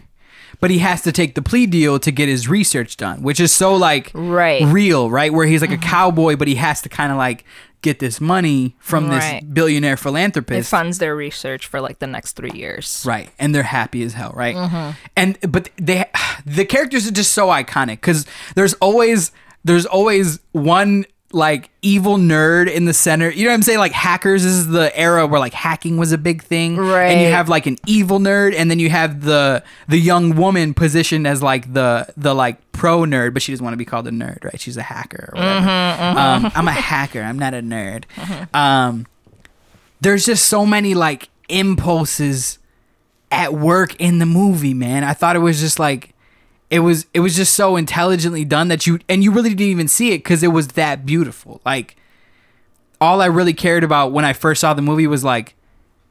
But he has to take the plea deal to get his research done, which is so like Right. Mm-hmm. real, right? Where he's like a cowboy, but he has to kind of like get this money from this Right. billionaire It philanthropist. funds their research for like the next three years. Right, and they're happy as hell, right? Mm-hmm. And but they the characters are just so iconic because there's always there's always one like evil nerd in the center. You know what I'm saying? Like hackers this is the era where like hacking was a big thing, Right. And you have like an evil nerd, and then you have the the young woman positioned as like the the like pro nerd, but she doesn't want to be called a nerd, right? She's a hacker or whatever. Mm-hmm, Um, I'm a hacker. I'm not a nerd. Um, there's just so many like impulses at work in the movie, man. I thought it was just like it was it was just so intelligently done that you and you really didn't even see it cuz it was that beautiful. Like all I really cared about when I first saw the movie was like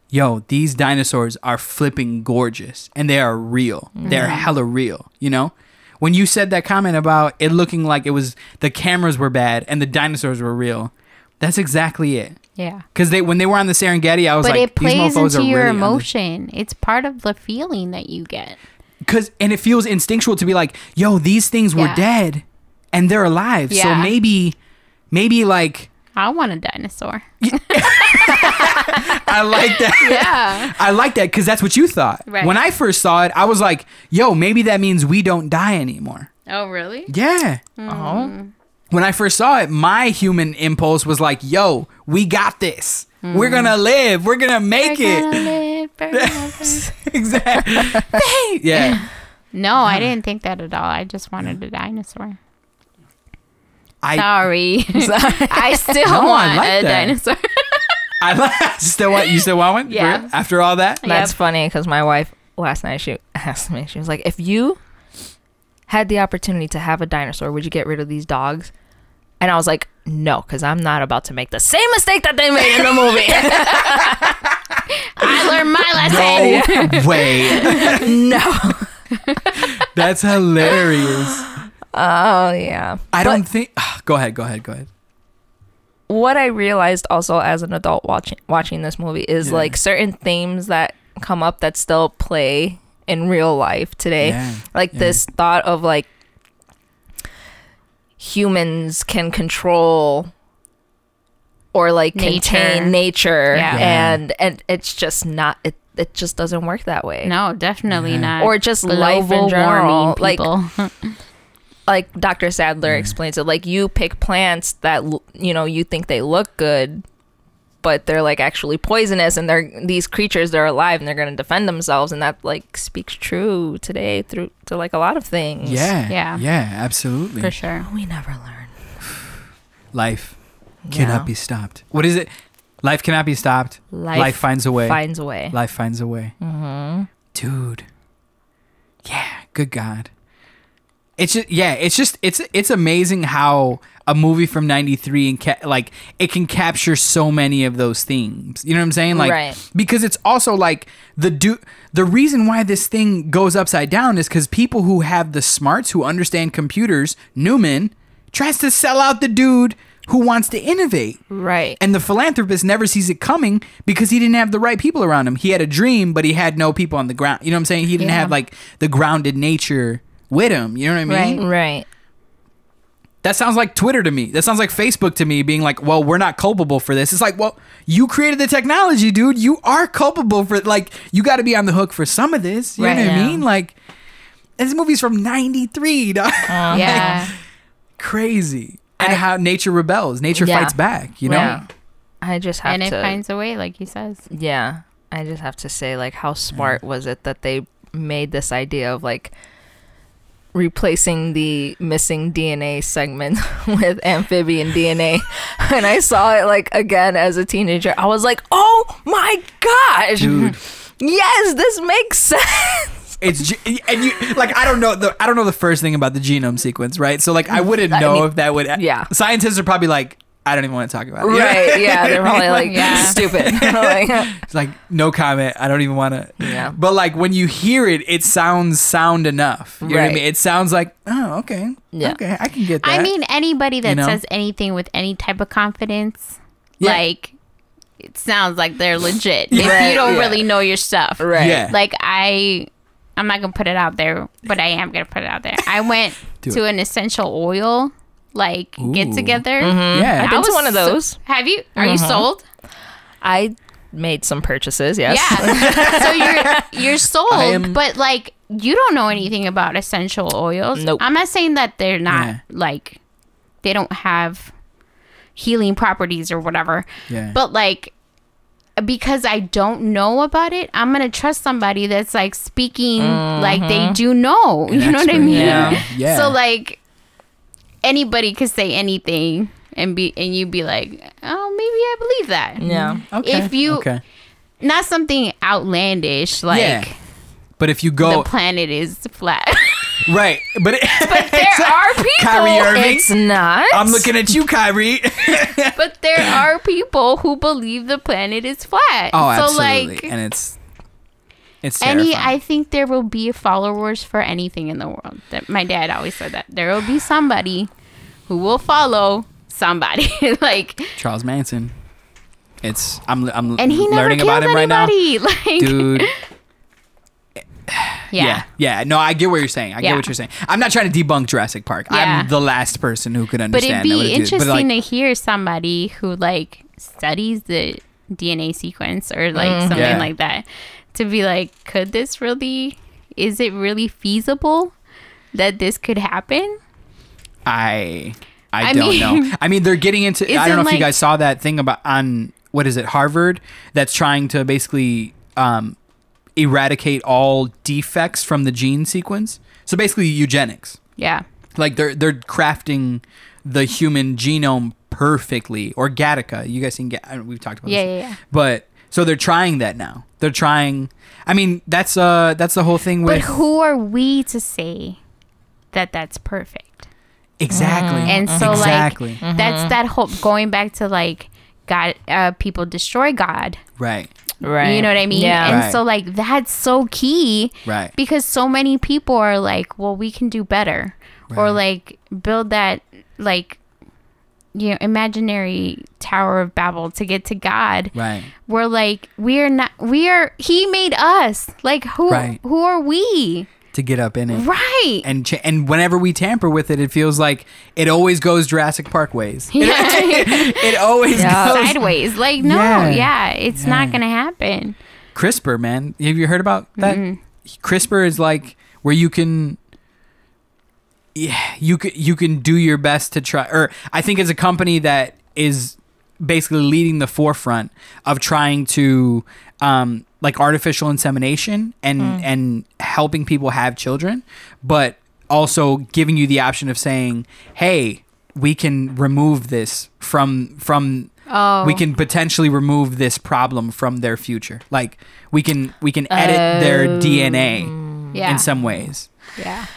yo, these dinosaurs are flipping gorgeous and they are real. They're mm-hmm. hella real, you know? When you said that comment about it looking like it was the cameras were bad and the dinosaurs were real, that's exactly it. Yeah. Cause they when they were on the Serengeti, I was But like, it plays into your really emotion. It's part of the feeling that you get. Cause and it feels instinctual to be like, yo, these things were Yeah. dead, and they're alive. So maybe, maybe like I want a dinosaur. *laughs* I like that. *laughs* Yeah. I like that because that's what you thought. Right. When I first saw it, I was like, yo, maybe that means we don't die anymore. oh, really? Yeah. Hmm. Oh. When I first saw it, my human impulse was like, yo, we got this. Hmm. We're gonna live. We're gonna make We're it. Gonna live *laughs* exactly. yeah. no, I didn't think that at all. I just wanted a dinosaur. I Sorry. *laughs* *laughs* I still No, I want like a that. dinosaur. I still want you still want one? Yeah. For? After all that? That's Yep. funny because my wife last night she asked me, she was like, if you had the opportunity to have a dinosaur, would you get rid of these dogs? And I was like, no, because I'm not about to make the same mistake that they made in the movie. I learned my lesson. No way. *laughs* no. That's hilarious. Oh, yeah. I don't think. Ah, go ahead. Go ahead. Go ahead. what I realized also as an adult watching watching this movie is Yeah. like certain themes that come up that still play in real life today. Yeah, Like yeah. this thought of like humans can control or like Nature. contain nature Yeah. Yeah. and and it's just not it it just doesn't work that way. No, definitely Yeah. not. Or just Global life in general. Like *laughs* like Dr. Sadler explains it, like you pick plants that you know you think they look good, but they're like actually poisonous, and they're these creatures they're alive and they're gonna defend themselves, and that like speaks true today through to like a lot of things. Yeah. Yeah. Yeah. Absolutely. for sure. Oh, we never learn. Life cannot be stopped. What is it? Life cannot be stopped. Life, finds a way. Finds a way. Life finds a way. Mm-hmm. Dude. Yeah. Good God. It's just yeah. It's just it's it's amazing how a movie from '93 and ca- like it can capture so many of those themes. You know what I'm saying? Like Right. because it's also like the do the reason why this thing goes upside down is because people who have the smarts who understand computers, Newman tries to sell out the dude who wants to innovate. Right. And the philanthropist never sees it coming because he didn't have the right people around him. He had a dream, but he had no people on the ground. You know what I'm saying? He didn't Yeah. have like the grounded nature with him. You know what I mean? Right. right. That sounds like Twitter to me. That sounds like Facebook to me being like, well, we're not culpable for this. It's like, well, you created the technology, dude. You are culpable for like you got to be on the hook for some of this. You Right. know what I mean? Like this movie's from 93. dog. *laughs* Yeah. Crazy. And I- how nature rebels. Nature Yeah. fights back, you know? Yeah. I just have and it to. finds a way, like he says. Yeah. I just have to say, like, how smart was it that they made this idea of like replacing the missing DNA segment *laughs* with amphibian DNA? *laughs* And I saw it like again as a teenager. I was like, oh my gosh. Dude. *laughs* Yes, this makes sense. It's ge- and you like I don't know the I don't know the first thing about the genome sequence, right? So like I wouldn't I know mean, if that would. yeah. scientists are probably like, I don't even want to talk about it. Right. Yeah. They're probably like, *laughs* Yeah. *laughs* stupid. *laughs* like, It's like no comment. I don't even want to. Yeah. But like when you hear it, it sounds sound enough. You know what I mean? It sounds like oh okay, Yeah. okay, I can get that. I mean, anybody that know? says anything with any type of confidence, Yeah. like, it sounds like they're legit. Yeah. If you don't yeah. really know your stuff. right. Yeah. Like, I. I'm not gonna put it out there, but I am gonna put it out there. I went *laughs* to it. an essential oil like Ooh. get together. Mm-hmm. yeah, I've been I to was one of so- those. have you? Are you mm-hmm. sold? I made some purchases. Yes. Yeah. *laughs* so you're you're sold, am- but like you don't know anything about essential oils. Nope. I'm not saying that they're not Yeah. like they don't have healing properties or whatever. yeah. But like because I don't know about it, I'm gonna trust somebody that's like speaking like they mm-hmm. do know. *laughs* An you know what I mean? yeah. *laughs* Yeah. So like anybody could say anything and be and you'd be like, oh, maybe I believe that. Yeah. Mm-hmm. okay. if you- okay, Not something outlandish like yeah. But if you go the planet is flat. *laughs* right, but, it, *laughs* there are people. Kyrie Irving. It's not. I'm looking at you, Kyrie. *laughs* but there are people who believe the planet is flat. oh, so absolutely. like and it's it's any. I think there will be followers for anything in the world. That my dad always said that. There will be somebody who will follow somebody. *laughs* like Charles Manson. It's I'm I'm and he never learning about him right now, anybody. Like dude. *sighs* yeah. Yeah, yeah. No, I get what you're saying. I get what you're saying. I'm not trying to debunk Jurassic Park. Yeah. I'm the last person who could understand. But it'd be interesting But like, to hear somebody who like studies the DNA sequence or like something Mm-hmm. Yeah. like that to be like, could this really? Is it really feasible that this could happen? I I, I don't mean- know. I mean, they're getting into. I don't know if you guys saw that thing about on what is it Harvard that's trying to basically um, eradicate all defects from the gene sequence. So basically, eugenics. Yeah. Like they're they're crafting the human genome perfectly. Or Gattaca. You guys seen? Ga- We've talked about Yeah, this. yeah, yeah. But So they're trying that now. They're trying. I mean, that's uh, that's the whole thing But with who are we to say that that's perfect? exactly. And so exactly. like that's that whole going back to like God uh people destroy God. right, Right. You know what I mean? Yeah. And Right. so like that's so key right, because so many people are like, well, we can do better or like build that like you know imaginary tower of babel to get to god right. we're like we are not we are he made us like who Right. who are we To get up in it. right And ch- and whenever we tamper with it, it feels like it always goes Jurassic Park ways. *laughs* Yeah. *laughs* it always Yeah. goes sideways like no Yeah. yeah, it's Yeah. not gonna happen CRISPR, man. Have you heard about that? CRISPR is like where you can yeah, you can you can do your best to try or I think it's a company that is basically leading the forefront of trying to um like artificial insemination and and helping people have children, but also giving you the option of saying, "Hey, we can remove this from from oh. we can potentially remove this problem from their future. Like we can we can edit their DNA yeah in some ways, yeah.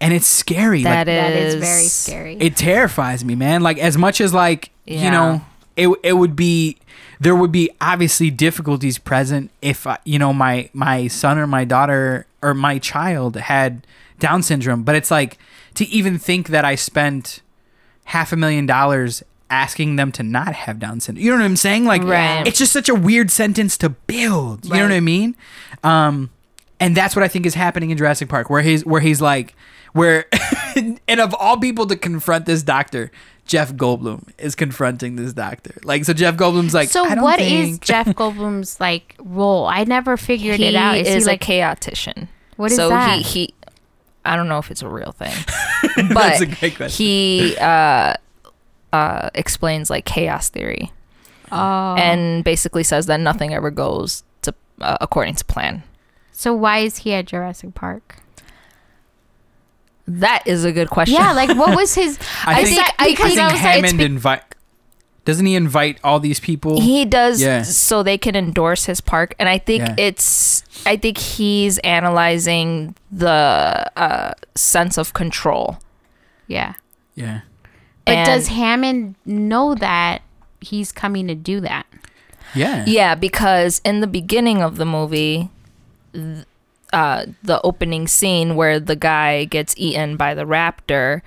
And it's scary. That like, that is is very scary. It terrifies me, man. Like as much as like you know, it it would be there would be obviously difficulties present if uh, you know my my son or my daughter or my child had Down syndrome, but it's like to even think that I spent half a million dollars asking them to not have Down syndrome. You know what I'm saying? Like Right. it's just such a weird sentence to build. You know what I mean? Um and that's what I think is happening in Jurassic Park, where he's where he's like, where, *laughs* and of all people to confront this doctor, Jeff Goldblum is confronting this doctor. Like, so Jeff Goldblum's like, so I don't what is think- jeff *laughs* goldblum's like role i never figured he it out is, is, he a like chaotician. What is so that? he he I don't know if it's a real thing. *laughs* That's but a great question. he uh uh explains like chaos theory oh and basically says that nothing ever goes to uh, according to plan. so why is he at jurassic park That is a good question. Yeah, like what was his? *laughs* I I think, think- I because think I was like, Hammond be- invite. Doesn't he invite all these people? he does Yeah. so they can endorse his park and i think Yeah. it's i think he's analyzing the uh, sense of control Yeah, yeah. but And- does Hammond know that he's coming to do that? Yeah. yeah because in the beginning of the movie th- uh, the opening scene where the guy gets eaten by the raptor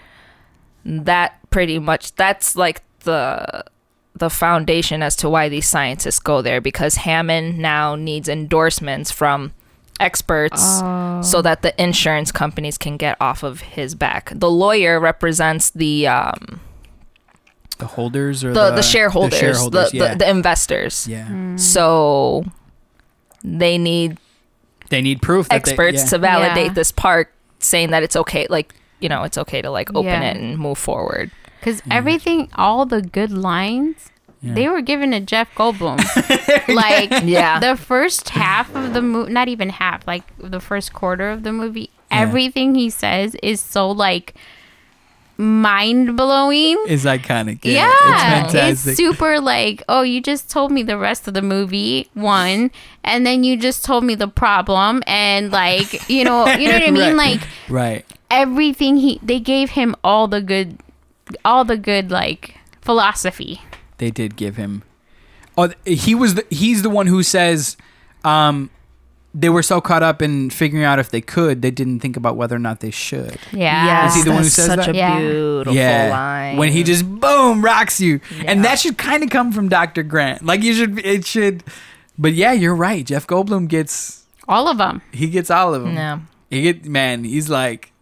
that pretty much that's like the the foundation as to why these scientists go there because Hammond now needs endorsements from experts so that the insurance companies can get off of his back. The lawyer represents the um The holders or the, the, the, shareholders, the, shareholders, the, yeah. the investors. yeah. So they need They need proof. That experts they, to validate Yeah. this park saying that it's okay like you know, it's okay to like open Yeah. it and move forward. Because everything, all the good lines, Yeah. they were given to Jeff Goldblum. *laughs* *laughs* like Yeah. the first half of the movie, not even half, like the first quarter of the movie, Yeah. everything he says is so like mind blowing. is iconic. Yeah, Yeah, it's it's, fantastic. super like, oh, you just told me the rest of the movie, one, and then you just told me the problem, and like, you know, you know what I *laughs* mean? Right. Like right. everything he, they gave him all the good, all the good like philosophy. They did give him. Oh, he was. The, he's the one who says, um, they were so caught up in figuring out if they could, they didn't think about whether or not they should. Yeah, Is he the one who that's says such that? a Yeah. beautiful yeah. line. When he just boom rocks you, and that should kind of come from Dr. Grant. Like you should. It should. But yeah, you're right. Jeff Goldblum gets. all of them. He gets all of them. No. He get man. He's like,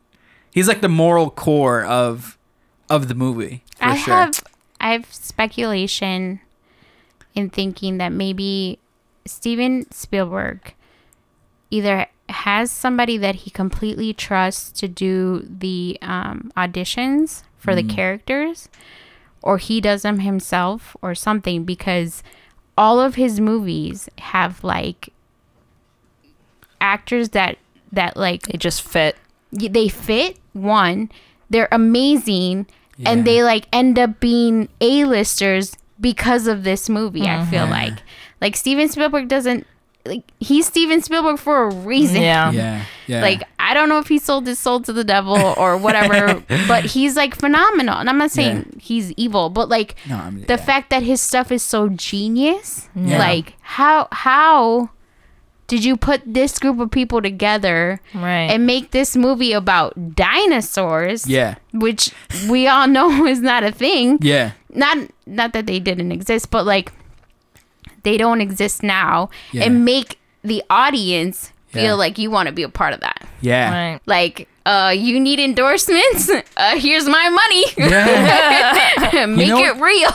he's like the moral core of, of the movie. For I sure. have I have speculation in thinking that maybe Steven Spielberg either has somebody that he completely trusts to do the um, auditions for the characters, or he does them himself, or something, because all of his movies have like actors that that like It just fit. they fit one they're amazing Yeah. and they like end up being a-listers because of this movie i feel like Like Steven Spielberg doesn't like he's Steven Spielberg for a reason. Yeah. Yeah, yeah. Like I don't know if he sold his soul to the devil or whatever, *laughs* but he's like phenomenal. And I'm not saying he's evil, but like No, I mean, the yeah. fact that his stuff is so genius, Yeah. like how how did you put this group of people together Right. and make this movie about dinosaurs? yeah, which we all *laughs* know is not a thing. yeah, Not not that they didn't exist, but like they don't exist now, Yeah. and make the audience feel Yeah. like you want to be a part of that. yeah. right. Like, uh, you need endorsements. *laughs* Uh, here's my money. *laughs* Yeah. *laughs* Make know- it real.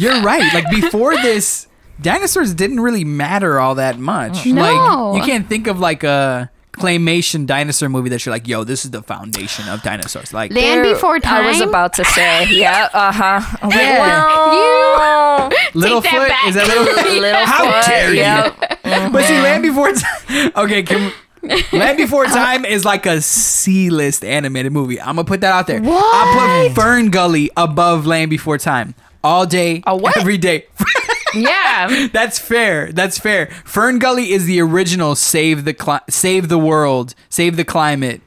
You're right. Like before this, dinosaurs didn't really matter all that much. No. Like you can't think of like a claymation dinosaur movie that you're like, yo, this is the foundation of dinosaurs. Like Land There- Before Time. I was about to say, yeah, *laughs* uh huh. Yeah. Well, *laughs* Littlefoot that back. is that little? *laughs* Little How dare you? yeah. But see, Land Before Time. Okay, can Land Before Time is like a C-list animated movie. I'm gonna put that out there. What? I put Fern Gully above Land Before Time all day, A what? every day. Yeah. *laughs* That's fair. That's fair. Fern Gully is the original save the cli- save the world, save the climate.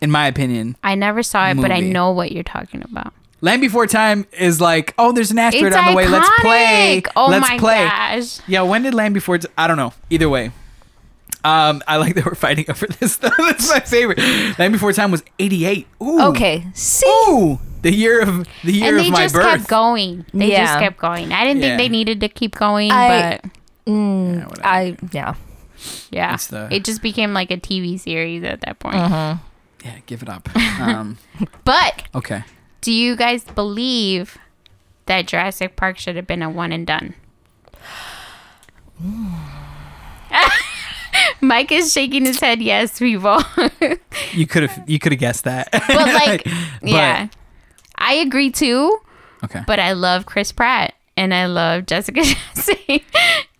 In my opinion, I never saw it, but I know what you're talking about. Land Before Time is like, oh, there's an asteroid It's on the way. Let's play. Oh Let's my play. gosh. Yeah, when did Land Before? T- I don't know. Either way, um, I like that we're fighting over *laughs* this. Though. That's my favorite. Land Before Time was '88. Ooh. Okay. See. Ooh, the year of the year and of they my just birth. kept going. They just kept going. I didn't Yeah. think they needed to keep going, I- but Mm, Yeah. I yeah. yeah, It's the- it just became like a TV series at that point. Mm-hmm. Yeah, give it up. Um, *laughs* But okay. do you guys believe that Jurassic Park should have been a one and done? *sighs* *laughs* Mike is shaking his head. Yes, people. but You could have *laughs* you could have guessed that. But like, But- yeah, I agree too. Okay. But I love Chris Pratt and I love Jessica *laughs* Chastain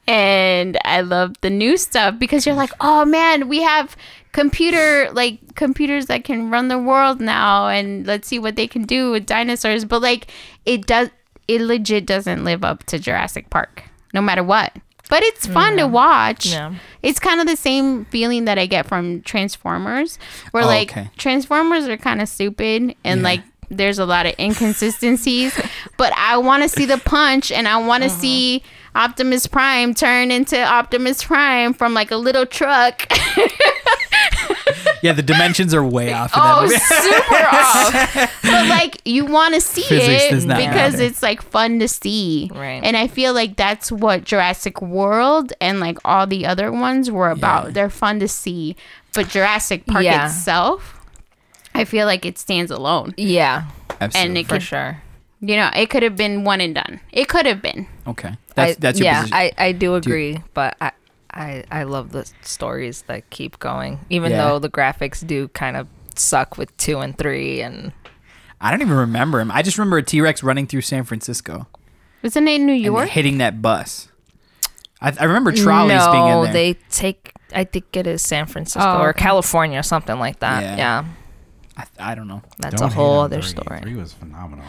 and I love the new stuff because you're like, oh man, we have computer like computers that can run the world now and let's see what they can do with dinosaurs. But like it does it legit doesn't live up to Jurassic Park, no matter what. But it's fun to watch. Yeah. It's kind of the same feeling that I get from Transformers, where Oh, like okay. Transformers are kind of stupid and Yeah. like there's a lot of inconsistencies, *laughs* but I want to see the punch and I want to Uh-huh. see Optimus Prime turn into Optimus Prime from like a little truck. *laughs* yeah, the dimensions are way off in oh, super *laughs* off. But like you want to see Physics it because matter. it's like fun to see. Right. And I feel like that's what Jurassic World and like all the other ones were about. Yeah. They're fun to see, but Jurassic Park Yeah. itself, I feel like it stands alone. Yeah. Absolutely. And it For could, sure. you know, it could have been one and done. It could have been. okay. That's I, that's your yeah, position. I, I do agree, but I, I I love the stories that keep going, even Yeah. though the graphics do kind of suck with two and three, and I don't even remember him. I just remember a T Rex running through San Francisco Wasn't it in New and York? hitting that bus. I, I remember trolleys no, being in there. Oh, they take. I think it is San Francisco Oh, or okay. California, something like that. Yeah. Yeah, I, I don't know. that's Don't a whole other three. story. Three was phenomenal.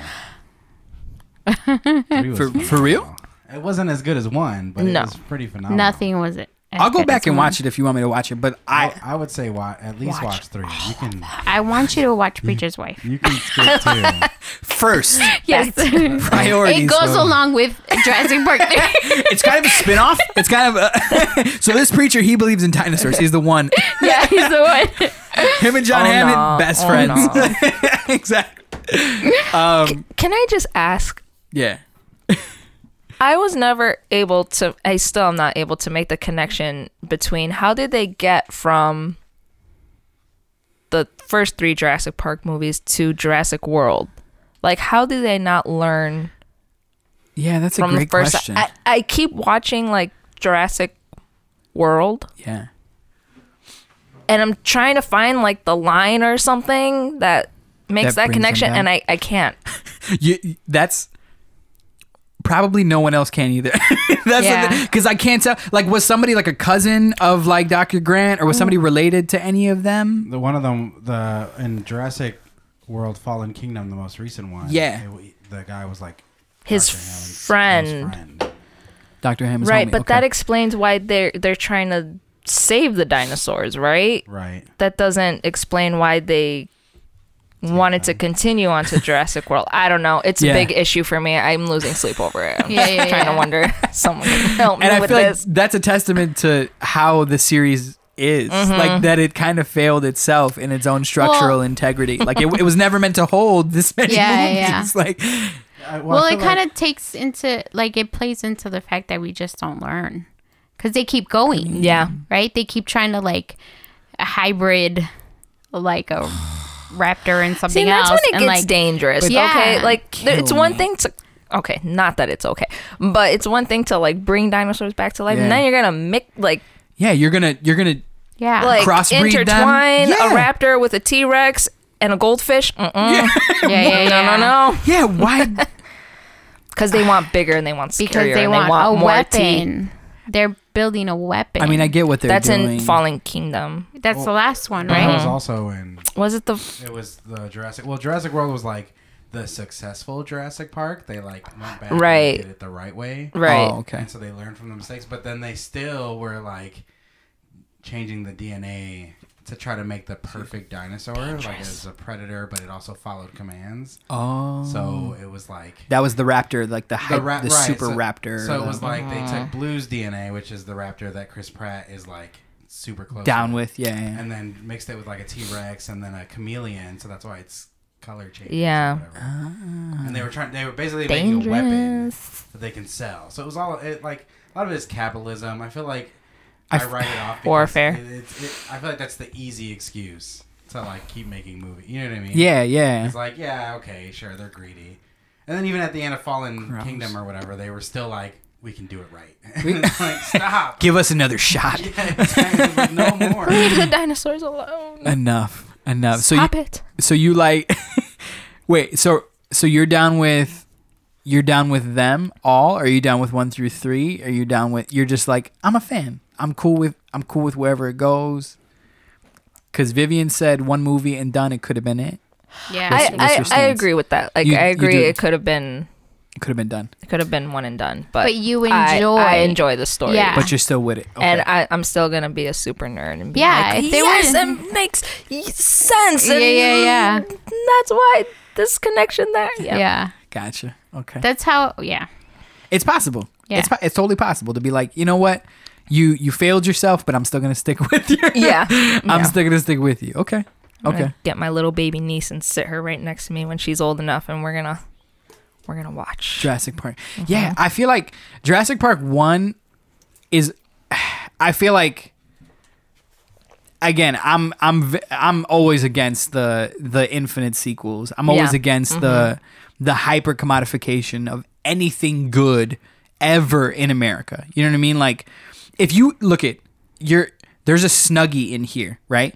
*laughs* Three was For- for real? It wasn't as good as one, but No. it was pretty phenomenal. Nothing was it. As I'll go back and one. watch it if you want me to watch it. But I, I I would say wa- at least watch, three. You can I want you to watch Preacher's Wife. you can skip *laughs* two. first Yes. *laughs* priorities. it goes so- along with Jurassic Park *laughs* It's kind of a spin-off. It's kind of a, so this preacher he believes in dinosaurs. He's the one. yeah, he's the one. Him and John Oh, Hammond, no. best Oh, friends. no. exactly. Um, Can I just ask? yeah. I was never able to. I still am not able to make the connection between how did they get from the first three Jurassic Park movies to Jurassic World. Like, how did they not learn Yeah, that's a from the great first? question. I, I keep watching like Jurassic World, yeah. and I'm trying to find like the line or something that makes That that, connection, and I I can't. *laughs* You, that's probably no one else can either. *laughs* that's Yeah. because I can't tell. Like, was somebody like a cousin of like Dr. Grant, or was somebody mm. related to any of them? The one of them, the in Jurassic World Fallen Kingdom, the most recent one. Yeah. it- the guy was like His Dr. Hammond's friend. friend. Dr. Hammond's right, homie. but Okay. that explains why they're they're trying to save the dinosaurs, right? Right. That doesn't explain why they wanted to continue on to *laughs* Jurassic World. I don't know. It's Yeah. a big issue for me. I'm losing sleep over it. I'm Yeah, yeah, trying yeah. to wonder if *laughs* someone can help me and I with feel this. like that's a testament to how the series is Mm-hmm. like that it kind of failed itself in its own structural Well- integrity like it, it was never meant to hold this many Yeah, movies yeah. *laughs* like I- Well, I it feel kind like- of takes into like it plays into the fact that we just don't learn because they keep going. yeah. right? They keep trying to like a hybrid, like a raptor and something See, that's else, when it and gets like dangerous. Yeah. Okay, like th- it's Kill one me. thing to. Okay, not that it's okay, but it's one thing to like bring dinosaurs back to life, and then you're gonna mix like yeah you're gonna you're gonna yeah, like Crossbreed them? intertwine Yeah. a raptor with a T Rex and a goldfish. Mm-mm. yeah, *laughs* yeah, yeah. No, no, no, yeah why *laughs* because they want bigger and they want scarier because they and want, they want a more weapon. teeth. They're building a weapon. i mean i get what they're doing. That's doing in Fallen Kingdom. that's the last one, right? That right? was also in. Was it the? It was the Jurassic. Well, Jurassic World was like the successful Jurassic Park. They like went back Right. and did it the right way. Right. oh, okay And so they learned from the mistakes, but then they still were like changing the DNA to try to make the perfect dinosaur, like as a predator, but it also followed commands. oh So it was like that was the raptor like the hype, the, ra- right, super so- raptor So it the- was like they Uh-huh. took Blue's DNA, which is the raptor that Chris Pratt is like super close down with yeah, yeah. and then mixed it with like a T Rex and then a chameleon. So that's why it's color change. Yeah. And they were trying. They were basically making a weapon that they can sell. So it was all it, like a lot of it is capitalism. I feel like I I, f- write it off. because Warfare. It, it's it, I feel like that's the easy excuse to like keep making movies. You know what I mean? yeah yeah It's like yeah, okay, sure, they're greedy. And then even at the end of Fallen Gross. Kingdom or whatever, they were still like, we can do it right. *laughs* And it's like stop. *laughs* give us another shot yeah, exactly. Like, no *laughs* more. Leave the dinosaurs alone. enough enough so you, Stop it. so you like wait so so you're down with you're down with them all are you down with one through three are you down with you're just like i'm a fan i'm cool with i'm cool with wherever it goes because vivian said one movie and done it could have been it Yeah, What's- I, what's I, I agree with that. Like You- I agree, it could have been it could have been done it could have been one and done. But But you enjoy- I, enjoy the story. Yeah. but you're still with it okay. And I, I'm still gonna be a super nerd and be Yeah, like, if they yes, were- it makes sense. Yeah, yeah, yeah. That's why this connection there. Yeah. yeah. gotcha okay That's how. Yeah, it's possible Yeah. it's, it's totally possible to be like you know what you you failed yourself but i'm still gonna stick *laughs* with you Yeah. i'm Yeah. still gonna stick with you okay I'm okay Get my little baby niece and sit her right next to me when she's old enough, and we're gonna we're gonna watch. Jurassic Park. Mm-hmm. Yeah, I feel like Jurassic Park 1 is *sighs* I feel like again, I'm I'm I'm always against the the infinite sequels. I'm always Yeah. against the the hyper commodification of anything good ever in America. You know what I mean? Like if you look at you're there's a snuggie in here, right?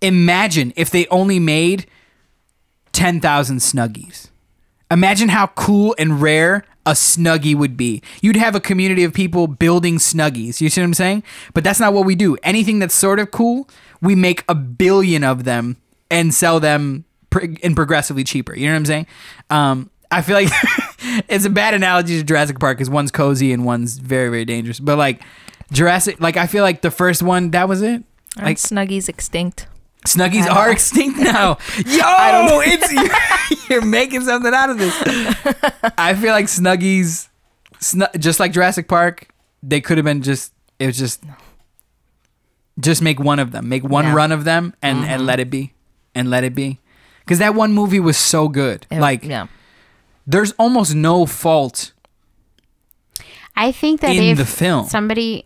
Imagine if they only made 10,000 snuggies. Imagine how cool and rare a snuggie would be. You'd have a community of people building snuggies. You see what I'm saying? But that's not what we do. Anything that's sort of cool, we make a billion of them and sell them and progressively cheaper. You know what I'm saying? Um, I feel like *laughs* it's a bad analogy to Jurassic Park because one's cozy and one's very, very dangerous. But like Jurassic, like I feel like the first one, that was it. Aren't Like Snuggies extinct. Snuggies I don't are know. extinct *laughs* now. Yo, it's *laughs* you're, you're making something out of this. *laughs* I feel like Snuggies, snu- just like Jurassic Park, they could have been just. It was just, just make one of them, make one Yeah. run of them, and and mm-hmm. let it be, and let it be, because that one movie was so good. It- like, yeah. there's almost no fault I think that in if the film. somebody,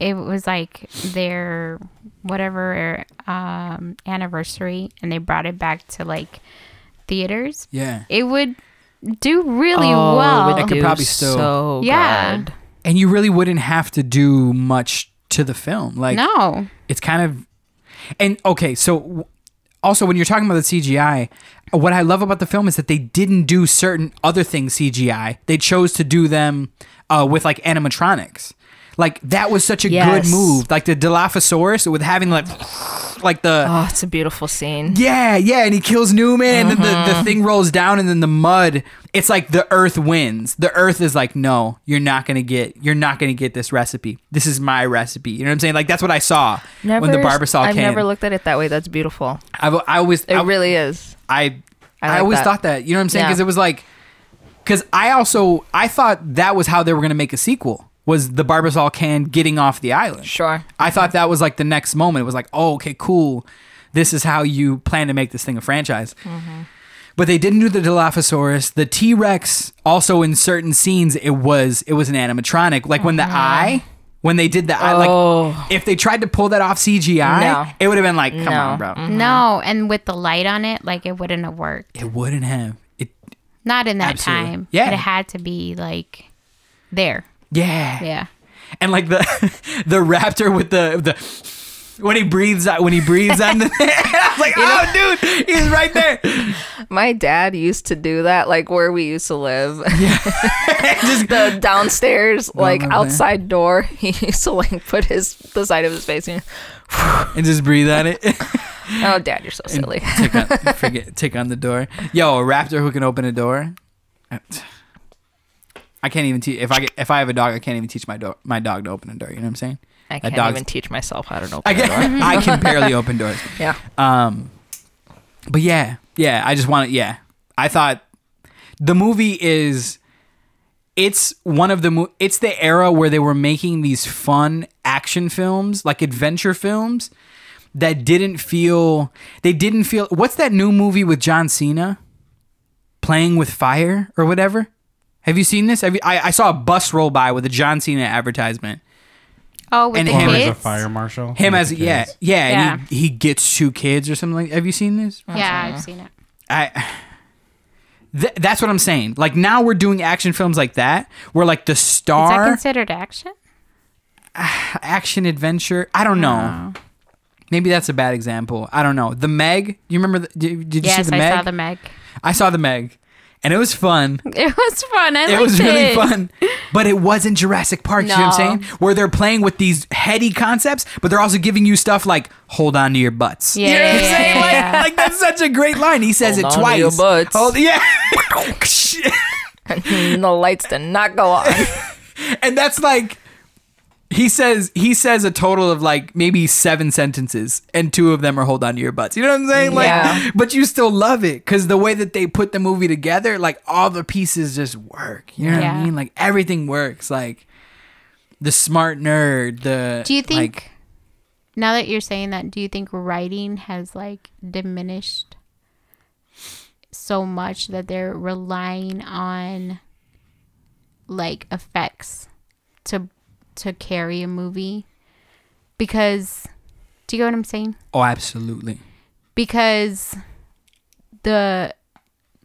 it was like their whatever um, anniversary, and they brought it back to like theaters, yeah, it would do really Oh, it well. would It could do probably still- so Yeah. good. and you really wouldn't have to do much to the film. Like, no, it's kind of and okay so also when you're talking about the cgi what i love about the film is that they didn't do certain other things cgi they chose to do them uh, with like animatronics Like that was such a Yes. good move. Like the Dilophosaurus with having like like the Oh, it's a beautiful scene. yeah, yeah, and he kills Newman, and then the, Mm-hmm. the thing rolls down, and then the mud. It's like the Earth wins. The Earth is like, no, you're not gonna get, you're not gonna get this recipe. This is my recipe. You know what I'm saying? Like that's what I saw never, when the Barbasol came. I've never looked at it that way. That's beautiful. I've, I always, It I, really is. I, I, I always that. thought that. You know what I'm saying? Yeah. Because it was like, because I also, I thought that was how they were gonna make a sequel. Was the Barbasol can getting off the island? Sure. I thought that was like the next moment. It was like, oh, okay, cool. This is how you plan to make this thing a franchise. Mm-hmm. But they didn't do the Dilophosaurus. The T Rex also in certain scenes it was it was an animatronic. Like when the mm-hmm. eye, when they did the eye, Oh. like if they tried to pull that off CGI, No. it would have been like, come No. on, bro. Mm-hmm. No, and with the light on it, like it wouldn't have worked. It wouldn't have. It Not in that Absolutely. time. Yeah. But it had to be like there. Yeah. Yeah. And like the *laughs* the raptor with the the when he breathes out when he breathes *laughs* on the I was like, oh dude, he's right there. *laughs* My dad used to do that, like where we used to live. Yeah. Just the downstairs, oh, like I'm saying? outside door, he used to like put his the side of his face. And, and just breathe on it. oh, dad, you're so silly. Take on, forget, tick on the door. Yo, a raptor who can open a door. Uh, I can't even teach if I get, if I have a dog. I can't even teach my dog my dog to open a door. You know what I'm saying? I can't even teach myself how to open I a door. can *laughs* I can barely open doors. *laughs* Yeah. Um, but yeah, yeah. I just want to. Yeah, I thought the movie is. It's one of the. mo- It's the era where they were making these fun action films, like adventure films, that didn't feel. They didn't feel. What's that new movie with John Cena? Playing with fire or whatever. Have you seen this? Have you, I, I saw a bus roll by with a John Cena advertisement. Oh, with And the him Him as as a kids. fire marshal. Him with as the yeah, kids. yeah, Yeah. and he, he gets two kids or something like. Have you seen this? Yeah, I've seen it. I *sighs* th- that's what I'm saying. Like now we're doing action films like that, where like the star Is that star considered action? *sighs* action adventure. I don't know. Oh. Maybe that's a bad example. I don't know. The Meg. You remember? The, did, did you yes, see the Meg? I saw the Meg. I saw the Meg, and it was fun. *laughs* It was fun. I It liked was really it. fun, but it wasn't Jurassic Park. You know what I'm saying? Where they're playing with these heady concepts, but they're also giving you stuff like "hold on to your butts." Yeah, you know what I'm yeah, saying? yeah, like, yeah. like that's such a great line. He says Hold it on to twice. your butts. Hold, yeah. *laughs* *laughs* the lights did not go on. and that's like he says he says a total of like maybe seven sentences and two of them are hold on to your butts. You know what i'm saying? Like Yeah. but you still love it because the way that they put the movie together like all the pieces just work. You know what i mean? Like everything works. Like the smart nerd the Do you think like, now that you're saying that, do you think writing has like diminished so much that they're relying on like effects to to carry a movie? Because do you get what I'm saying? oh absolutely Because the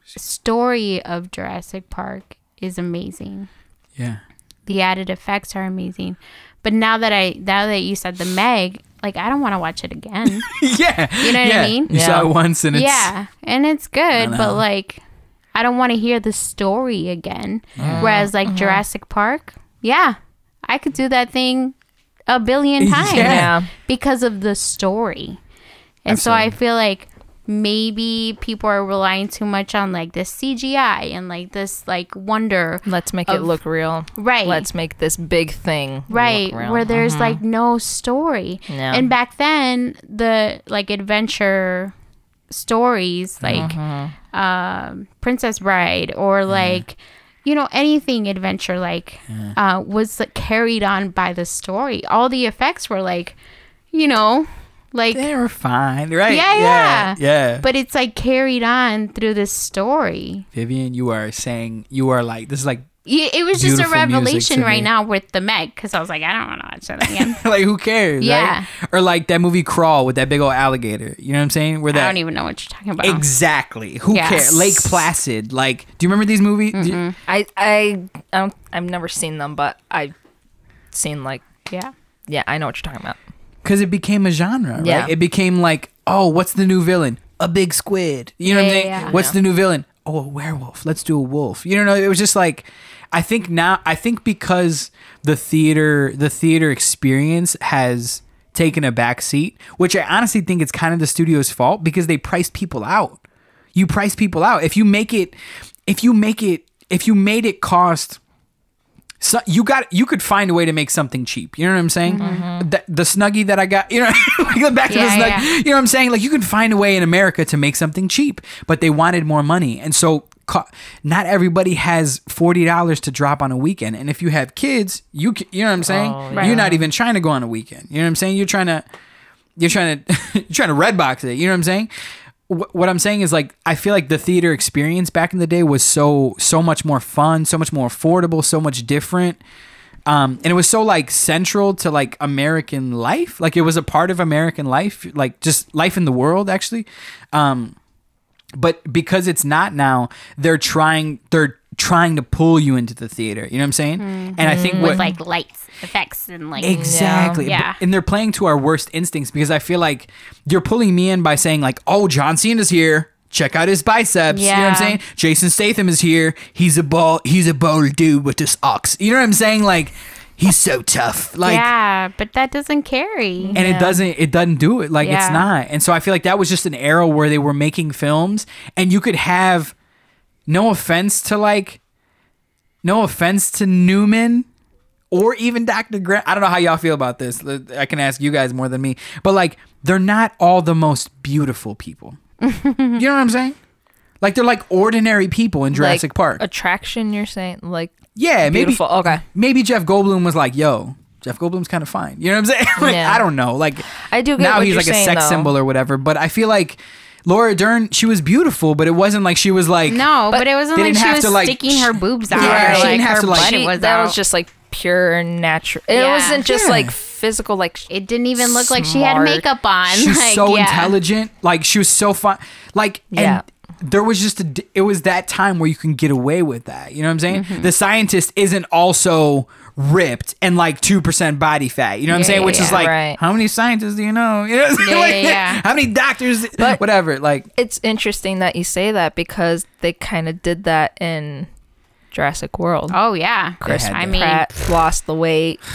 story of Jurassic Park is amazing yeah the added effects are amazing. But now that I now that you said the Meg, like I don't want to watch it again. *laughs* yeah You know what I mean? you saw Yeah. it once and it's yeah, and it's good, but like I don't want to hear the story again. Whereas like uh-huh. Jurassic Park, yeah, I could do that thing a billion *laughs* times Yeah. Because of the story. And so I feel like maybe people are relying too much on like this CGI and like this like wonder Let's make it look real. Right. Let's make this big thing right look real. where there's mm-hmm. like no story Yeah. and back then the like adventure stories like um princess bride or mm-hmm. like you know anything adventure like uh was like, carried on by the story. All the effects were like you know like they were fine right? Yeah, yeah yeah. yeah. But it's like carried on through this story. Vivian you are saying you are like this is like Yeah, it was just a revelation right now with the meg because i was like i don't want to watch that again *laughs* like who cares? Yeah. Right? Or like that movie Crawl with that big old alligator. You know what I'm saying? Where that i don't even know what you're talking about exactly. Who Yeah. cares? Lake Placid. Like, do you remember these movies? Mm-hmm. I I I don't, I've never seen them, but I've seen like yeah yeah, I know what you're talking about. Because it became a genre. Right? Yeah. It became like, oh, what's the new villain? A big squid. You know what I'm Yeah, saying? yeah, yeah. What's the new villain? Oh, a werewolf. Let's do a wolf. You know, it was just like, I think now I think because the theater the theater experience has taken a back seat, which I honestly think it's kind of the studio's fault because they price people out. You price people out. If you make it if you make it if you made it cost so you got you could find a way to make something cheap. You know what I'm saying? Mm-hmm. The, the snuggie that I got, you know, *laughs* like back to Yeah, the snuggie. yeah. You know what I'm saying? Like you can find a way in America to make something cheap, but they wanted more money, and so not everybody has forty dollars to drop on a weekend. And if you have kids, you you know what I'm saying? Oh, You're not even trying to go on a weekend. You know what I'm saying? You're trying to you're trying *laughs* to you're trying to red box it. You know what I'm saying? Wh- What I'm saying is like I feel like the theater experience back in the day was so so much more fun, so much more affordable, so much different. Um, and it was so like central to like American life, like it was a part of American life, like just life in the world actually. Um, but because it's not now, they're trying they're trying to pull you into the theater. You know what I'm saying? And I think mm-hmm. what with like lights, effects, and like Exactly. Yeah. But- And they're playing to our worst instincts because I feel like you're pulling me in by saying like, "Oh, John Cena's here. Check out his biceps." Yeah. You know what I'm saying? Jason Statham is here. He's a ball. He's a bold dude with this ox. You know what I'm saying? Like, he's so tough. Like, yeah, but that doesn't carry. and it doesn't it doesn't do it. Like it's not. And so i feel like that was just an era where they were making films and you could have no offense to like no offense to newman or even dr grant i don't know how y'all feel about this. I can ask you guys more than me. But like they're not all the most beautiful people. *laughs* You know what i'm saying? Like they're like ordinary people in jurassic like, park. Attraction, you're saying? Like, yeah maybe beautiful. Okay. maybe jeff goldblum was like yo Jeff Goldblum's kind of fine. You know what I'm saying? *laughs* Like, Yeah. I don't know. Like I do get now what he's you're like a sex though. symbol or whatever. But I feel like Laura Dern, she was beautiful, but it wasn't like she was like no, but, it wasn't like she was to, like, sticking her boobs out. Yeah, or, she like, didn't have her to, like- butt She- was that out. was just like pure natural. It Yeah. wasn't just Yeah. like physical. Like It didn't even look like she had makeup on. she's like, so yeah. intelligent. Like she was so fun. Like Yeah. and there was just a d- it was that time where you can get away with that. You know what I'm saying? Mm-hmm. The scientist isn't also ripped and like 2% body fat. You know what I'm Yeah, saying? yeah, Which is like Right. how many scientists do you know? *laughs* You know what I'm? Yeah, Like, yeah, yeah. How many doctors But- whatever. Like it's interesting that you say that because they kind of did that in Jurassic World. Oh yeah, Chris I mean, Pratt lost the weight. *sighs*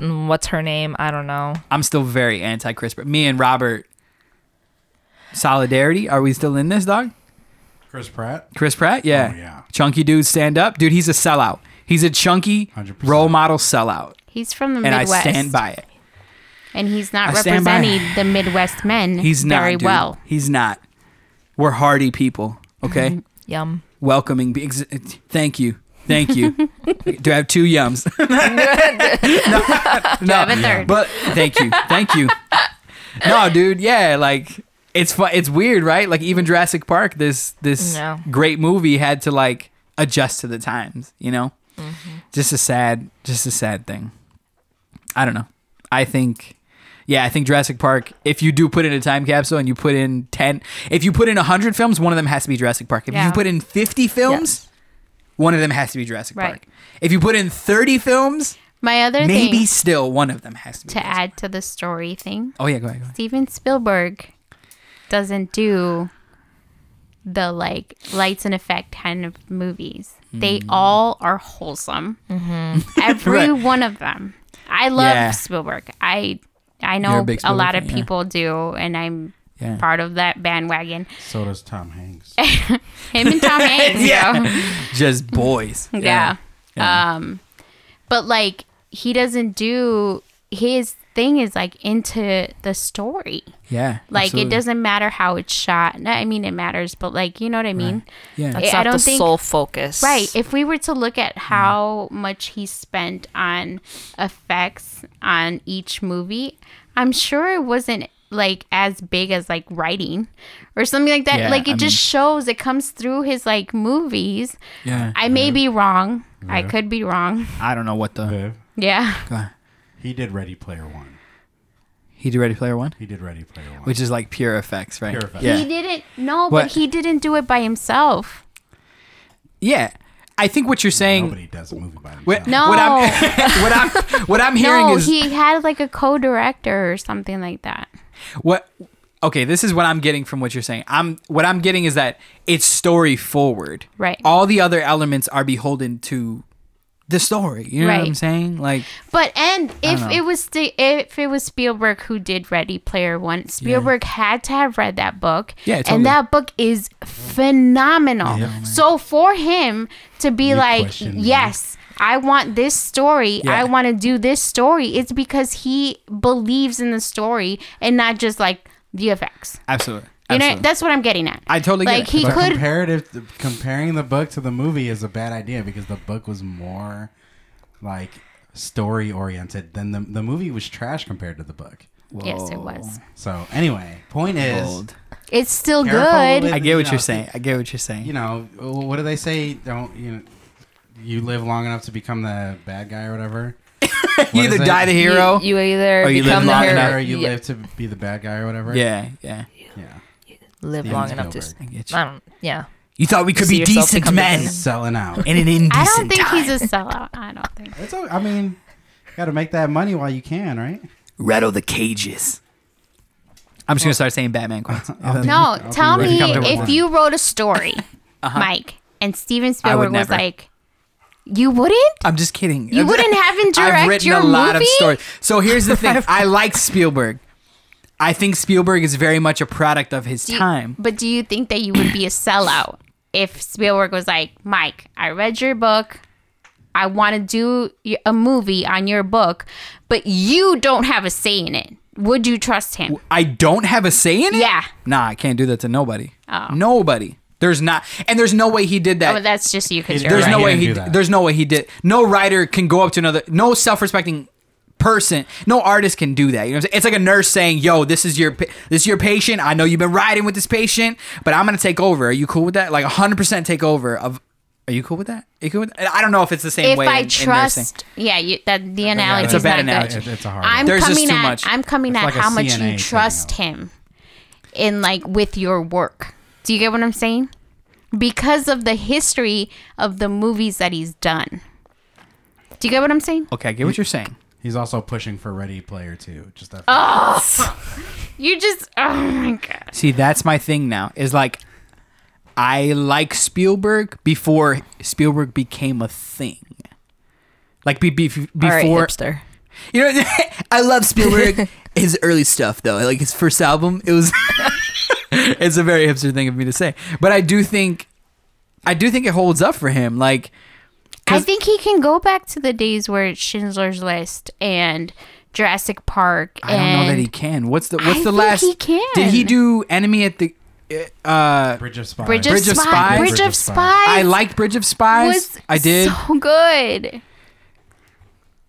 What's her name? I don't know. I'm still very anti Chris. But me and Robert, solidarity. Are we still in this, dog? Chris Pratt. Chris Pratt, yeah. Oh, yeah. Chunky dude, stand up, dude. He's a sellout. He's a chunky 100%. role model sellout, he's from the and Midwest, I stand by it. and he's not I representing the Midwest men He's not very dude. well. He's not. We're hardy people. Okay, *laughs* Yum. welcoming. ex- Thank you. Thank you. *laughs* Do I have two yums? *laughs* no, Do I have a third? But thank you, thank you. No, dude, yeah, like it's fun. It's weird, right? Like even Jurassic Park, this this Yeah. great movie had to like adjust to the times. You know, Mm-hmm. just a sad, just a sad thing. I don't know. I think. Yeah, I think Jurassic Park. If you do put in a time capsule and you put in ten, if you put in hundred films, one of them has to be Jurassic Park. If Yeah. you put in fifty films, one of them has to be Jurassic Right. Park. If you put in thirty films, My other maybe still one of them has to be. to Jurassic add to the story thing, Oh yeah, go ahead. Go ahead. Steven Spielberg doesn't do the like lights and effect kind of movies. They Hmm. all are wholesome. Every *laughs* Right. one of them. I love Yeah. Spielberg. I I You're a know a lot Spielberg of fan, yeah. people do, and I'm Yeah. part of that bandwagon. So does Tom Hanks. *laughs* Him and Tom Hanks, *laughs* Yeah. yo. Just boys. Yeah. Yeah. Um, but like he doesn't do his thing is like into the story. Yeah. Like absolutely. it doesn't matter how it's shot. I mean it matters, but like you know what I mean. Yeah. That's I not don't the think- sole focus. Right. If we were to look at Mm. how much he spent on effects on each movie, I'm sure it wasn't like as big as like writing or something like that. Yeah, like it I just shows it comes through his like movies. yeah. I may be wrong. I could be wrong. I don't know what the. Viv, Yeah. Go ahead. he did Ready Player One. He did Ready Player One, He did Ready Player One. which is like pure effects, right? Pure effects. Yeah. He didn't no, What? but he didn't do it by himself. yeah. I think what you're saying. Nobody does a movie by himself. What, No. *laughs* what I'm what I'm what I'm hearing No, is he had like a co-director or something like that. what okay, this is what I'm getting from what you're saying. I'm what I'm getting is that it's story forward. Right. All the other elements are beholden to the story. You know what I'm saying? Like But and if it was the if it was Spielberg who did Ready Player One, Spielberg had to have read that book. Yeah, totally. and that book is phenomenal. Yeah. so for him to be You like, question yes. I want this story. Yeah. I want to do this story. It's because he believes in the story and not just like the effects. absolutely. You know, absolutely. that's what I'm getting at. I totally get like it. he But could comparative comparing the book to the movie is a bad idea because the book was more like story oriented than the the movie was trash compared to the book. Yes, it Whoa. was. So anyway, point is, Bold. It's still Careful good. with- I get you what know, you're saying. I get what you're saying. you know, what do they say? Don't you know? You live long enough to become the bad guy or whatever. *laughs* you What either is it? die the hero. You, you either Or you live become the long hero, enough. or you yeah, live to be the bad guy or whatever. yeah, yeah. yeah. Live Steven long enough to. Spielberg. I get don't. Yeah. You thought we could see be yourself decent become men. Selling out. in an indecent I don't think time. he's a *laughs* sellout. I don't think. It's. o- I mean, got to make that money while you can, right? rattle the cages. I'm just gonna start saying Batman *laughs* quotes. No, I'll be tell ready me to if one. you wrote a story, *laughs* uh-huh. Mike, and Steven Spielberg was never. like, "You wouldn't? I'm just kidding. You wouldn't have him direct I've written your a lot movie? of stories. So here's the thing. I like Spielberg. I think Spielberg is very much a product of his Do you- time. But do you think that you would be a sellout if Spielberg was like, Mike, I read your book. I want to do a movie on your book, but you don't have a say in it. Would you trust him? I don't have a say in it. Yeah. Nah, I can't do that to nobody. Oh. Nobody. There's not, and there's no way he did that. Oh, that's just you because you're there's right. no He way he. do. There's no way he did. No writer can go up to another. No self-respecting person. No artist can do that. You know, what I'm saying? it's like a nurse saying, "Yo, this is your this is your patient. I know you've been riding with this patient, but I'm gonna take over. Are you cool with that? Like 100 percent take over of." Are you cool with that? Are you cool with that? I don't know if it's the same if way. I in- in trust, yeah, you, that the analogy It's a bad analogy. good. It's a hard. I'm one. There's just coming too at much. I'm coming It's at like how much CNA you trust over. him in like with your work. Do you get what I'm saying? Because of the history of the movies that he's done. Do you get what I'm saying? Okay, I get what you're saying. He's also pushing for Ready Player Two. Just that. *laughs* You just oh my god. See, that's my thing now. Is like, I like Spielberg before Spielberg became a thing. Like be, be, before All right, hipster. You know, *laughs* I love Spielberg. *laughs* his early stuff, though, like his first album, it was. it's a very hipster thing of me to say, but I do think, I do think it holds up for him. Like, I 'Cause- think he can go back to the days where it's Schindler's List and Jurassic Park. I don't know that he can. What's the What's I the think last? he can. Did he do Enemy at the? Uh, Bridge of Spies. Bridge of, Bridge of Spies. Spies? Bridge, Bridge of of Spies. Spies. I liked Bridge of Spies. was I did. so good.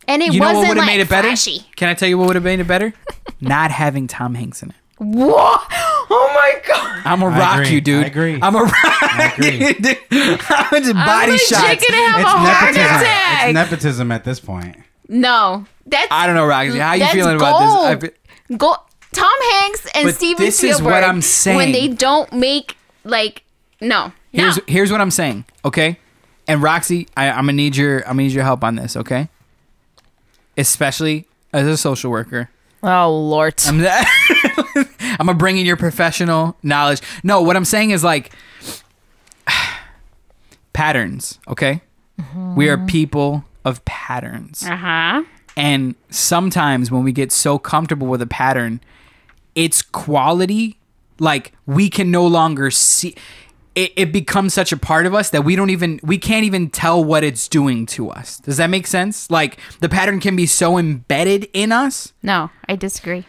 And it you know wasn't what would have like made it better? flashy. Can I tell you what would have made it better? *laughs* Not having Tom Hanks in it. What? Oh my god! I'm gonna rock agree. you, dude. I agree. I'm a rock I agree. you, dude. I'm just I'm body legit shots. gonna have It's a heart nepotism. attack. It's nepotism at this point. no, that's I don't know, Roxy. How you That's feeling about this? I go. Tom Hanks and But Steven this is what I'm saying. when they don't make like no. Here's no. here's what I'm saying, okay? And Roxy, I, I'm gonna need your I'm gonna need your help on this, okay? Especially as a social worker. Oh Lord. I'm, *laughs* I'm gonna bring in your professional knowledge. No, what I'm saying is like *sighs* patterns, okay? We are people of patterns. Uh huh. And sometimes when we get so comfortable with a pattern, its quality, like we can no longer see it, it becomes such a part of us that we don't even we can't even tell what it's doing to us. Does that make sense? Like the pattern can be so embedded in us. No, I disagree.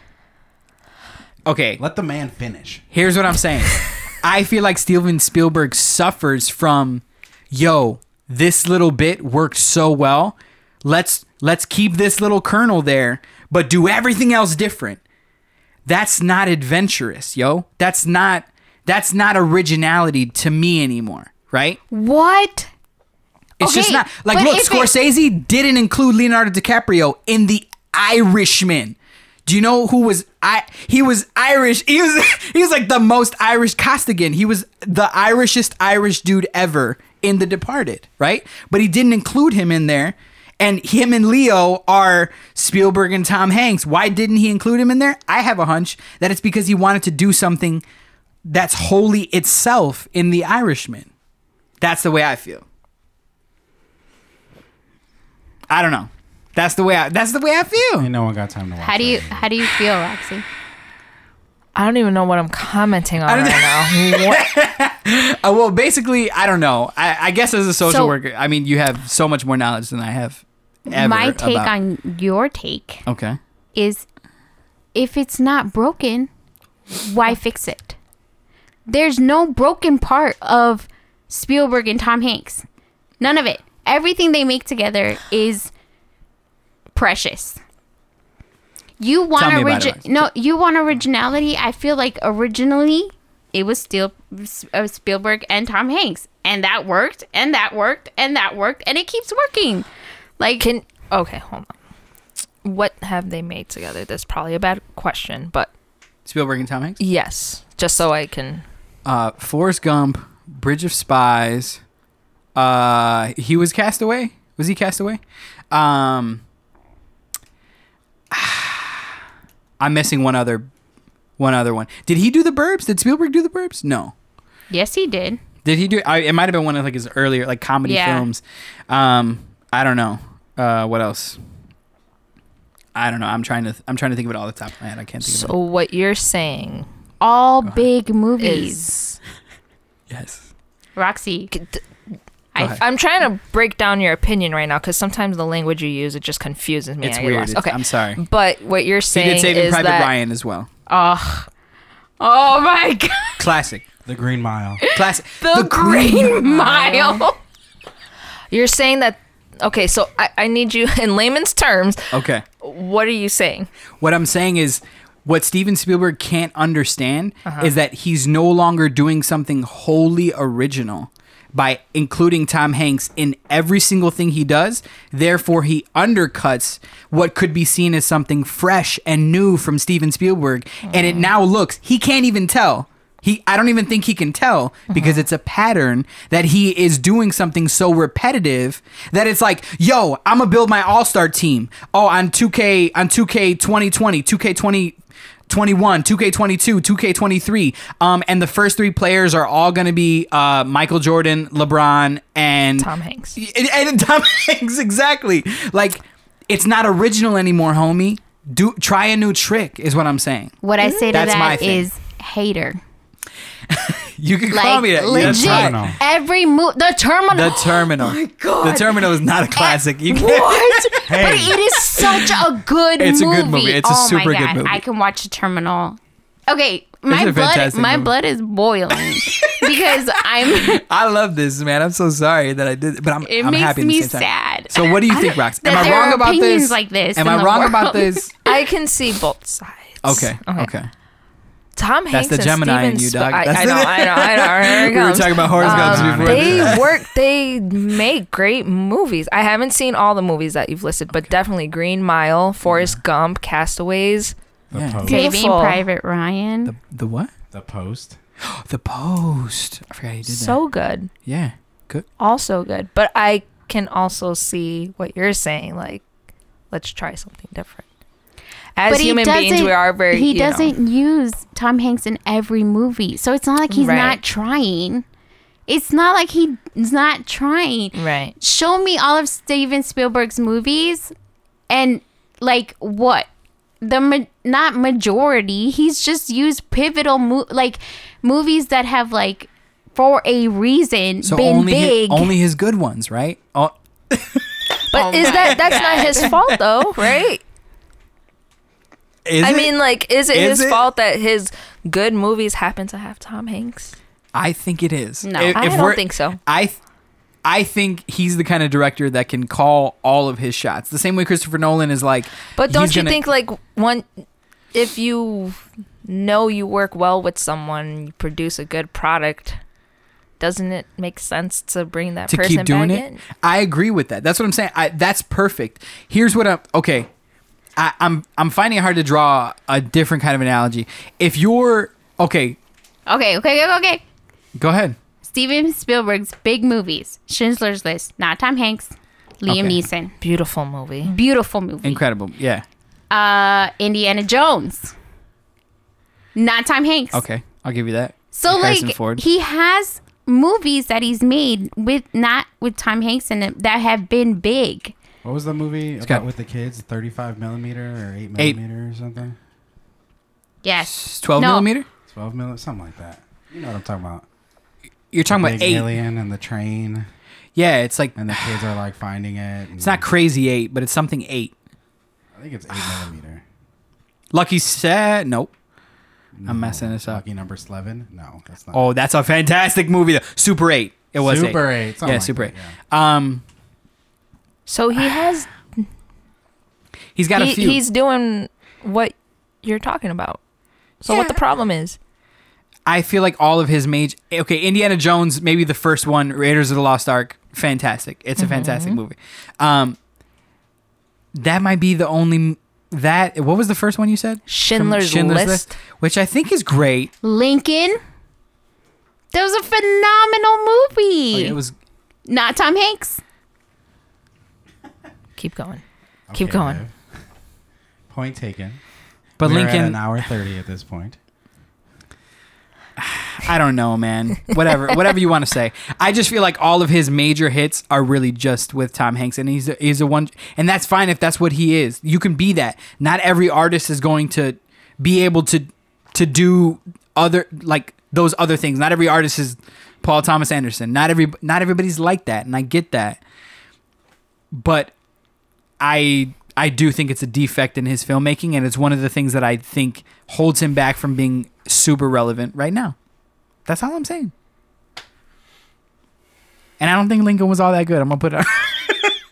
Okay, Let the man finish. Here's what I'm saying. *laughs* I feel like Steven Spielberg suffers from, yo, this little bit worked so well. Let's let's keep this little kernel there, but do everything else different. That's not adventurous, yo. That's not that's not originality to me anymore, right? What? It's just not like look, if it- Scorsese didn't include Leonardo DiCaprio in The Irishman. Do you know who was I? He was Irish. He was *laughs* he was like the most Irish Costigan. He was the Irishest Irish dude ever in The Departed, right? But he didn't include him in there. And him and Leo are Spielberg and Tom Hanks. Why didn't he include him in there? I have a hunch that it's because he wanted to do something that's holy itself in The Irishman. That's the way I feel. I don't know. That's the way I. That's the way I feel. Ain't no one got time to watch. How do you that. how do you feel, Roxy? I don't even know what I'm commenting on don't- right now. *laughs* *laughs* Uh, well, basically, I don't know. I, I guess as a social So- worker, I mean, you have so much more knowledge than I have. Ever My take about- on your take Okay. is if it's not broken, why fix it? There's no broken part of Spielberg and Tom Hanks. None of it. Everything they make together is precious. You want Tell me about it, origi- no, you want originality. I feel like originally it was still uh, Spielberg and Tom Hanks, and that worked, and that worked, and that worked, and it keeps working. Like Can okay, hold on. What have they made together? That's probably a bad question, but Spielberg and Tom Hanks. yes, just so I can. Uh, Forrest Gump, Bridge of Spies. Uh, he was cast away. Was he cast away? Um, *sighs* I'm missing one other, one other one. Did he do the Burbs? Did Spielberg do the Burbs? No. yes, he did. Did he do? I, it might have been one of like his earlier like comedy Yeah. films. Um, I don't know. Uh, what else? I don't know. I'm trying to. I'm trying to think of it all the top of my head. I can't think So of it. So what you're saying All big movies. is *laughs* Yes. Roxy, C- d- I, ahead. I'm trying to break down your opinion right now because sometimes the language you use it just confuses me. It's I get weird. lost. It's- Okay, I'm sorry. but what you're He saying did Saving is Private that Ryan as well. oh, oh my *laughs* god, Classic. The Green Mile. Classic. *laughs* the, Green Mile. you're saying that. Okay, so I, I need you in layman's terms. Okay. What are you saying? What I'm saying is, what Steven Spielberg can't understand Uh-huh. is that he's no longer doing something wholly original by including Tom Hanks in every single thing he does. Therefore, he undercuts what could be seen as something fresh and new from Steven Spielberg, and it now looks he can't even tell. He, I don't even think he can tell because it's a pattern that he is doing something so repetitive that it's like, yo, I'm gonna build my all star team. Oh, on 2K, on 2K 2020, 2K 20. 21, 2K22, 2K23. Um, and the first three players are all going to be uh, Michael Jordan, LeBron, and Tom Hanks. and, and *laughs* Tom Hanks, exactly. Like, it's not original anymore, homie. Do try a new trick, is what I'm saying. What I say to That's my that thing. hater. *laughs* You can call me that. Yeah, legit, that's. Terminal. every move. The terminal. The Terminal. Oh my god. The Terminal is not a classic. You can't. What? *laughs* Hey. But it is such a good movie. It's a good movie. It's a oh super my good God. movie. I can watch the terminal. Okay, my a blood fantastic my movie. blood is boiling *laughs* because I'm *laughs* I love this, man. I'm so sorry that I did, but I'm, it I'm makes happy. at the me same time. sad. So, what do you think, Rox? Am I there wrong are about opinions this? like this Am I the wrong about this? I can see both sides. Okay. Okay. Tom That's Hanks the and Gemini in Steven you, Sp- dog. I, That's I the- know, I know, I know. Here *laughs* it We were comes. talking about horoscopes Um, before. they *laughs* work. They make great movies. I haven't seen all the movies that you've listed, but definitely Green Mile, Forrest Gump, Castaways. The Yeah. Post. Saving Beautiful. Private Ryan. the, the what? The Post. *gasps* The Post. I forgot he did that. So good, Yeah. Good. also good. But I can also see what you're saying. Like, let's try something different. As But he human beings, doesn't- we are very. he you doesn't use Tom Hanks in every movie, so it's not like he's Right. not trying. It's not like he's not trying. right. Show me all of Steven Spielberg's movies, and like what the ma- not majority. He's just used pivotal mo- like movies that have like for a reason So been only his, big. only his good ones, right? Oh, But Oh is my that that's not his fault though, *laughs* right? Is I it? mean, like, is it Is his it? fault that his good movies happen to have Tom Hanks? I think it is. No. If- I if don't think so. I, th- I think he's the kind of director that can call all of his shots. The same way Christopher Nolan is like. But don't you gonna- think like one if you know you work well with someone, you produce a good product, doesn't it make sense to bring that to person keep doing back it. in? I agree with that. That's what I'm saying. I, that's perfect. Here's what I'm okay. I, I'm I'm finding it hard to draw a different kind of analogy. If you're okay, okay, okay, okay, okay. go ahead. Steven Spielberg's big movies: Schindler's List, not Tom Hanks. Liam Okay. Neeson. Beautiful movie. Beautiful movie. Incredible. Yeah. uh, Indiana Jones. Not Tom Hanks. Okay. I'll give you that. So Harrison like Ford. he has movies that he's made with not with Tom Hanks in it that have been big. What was the movie about got- with the kids? Thirty-five millimeter or eight Eight. millimeter or something? Yes. 12 No. millimeter? Twelve millimeter, something like that. You know what I'm talking about? You're talking The about big eight. alien and the train, Yeah, it's like and the kids are like finding it. *sighs* it's not crazy eight, but it's something eight. I think it's eight millimeter. *sighs* Lucky set. Nope. No. I'm messing this up. Lucky number eleven? No, that's not. Oh, that's a fantastic movie. Though. Super eight. It was Super eight. eight. Yeah, like Super that, eight. yeah. Um, So he has *sighs* he's got he, a few. he's doing what you're talking about. So what the problem is? I feel like all of his major. Okay, Indiana Jones, maybe the first one, Raiders of the Lost Ark, fantastic. It's a Mm-hmm. fantastic movie. Um, that might be the only that. What was the first one you said? From Schindler's, List. which I think is great. Lincoln. That was a phenomenal movie. Oh, It was not Tom Hanks. Keep going. Keep Okay, going. Viv. Point taken. but We're at Lincoln. an hour thirty at this point. *sighs* I don't know, man. Whatever, whatever you want to say. I just feel like all of his major hits are really just with Tom Hanks, and he's a, he's a one, and that's fine if that's what he is. You can be that. Not every artist is going to be able to to do other like those other things. Not every artist is Paul Thomas Anderson. Not every not everybody's like that, and I get that. But I I do think it's a defect in his filmmaking, and it's one of the things that I think holds him back from being super relevant right now. That's all I'm saying. And I don't think Lincoln was all that good. I'm gonna put it.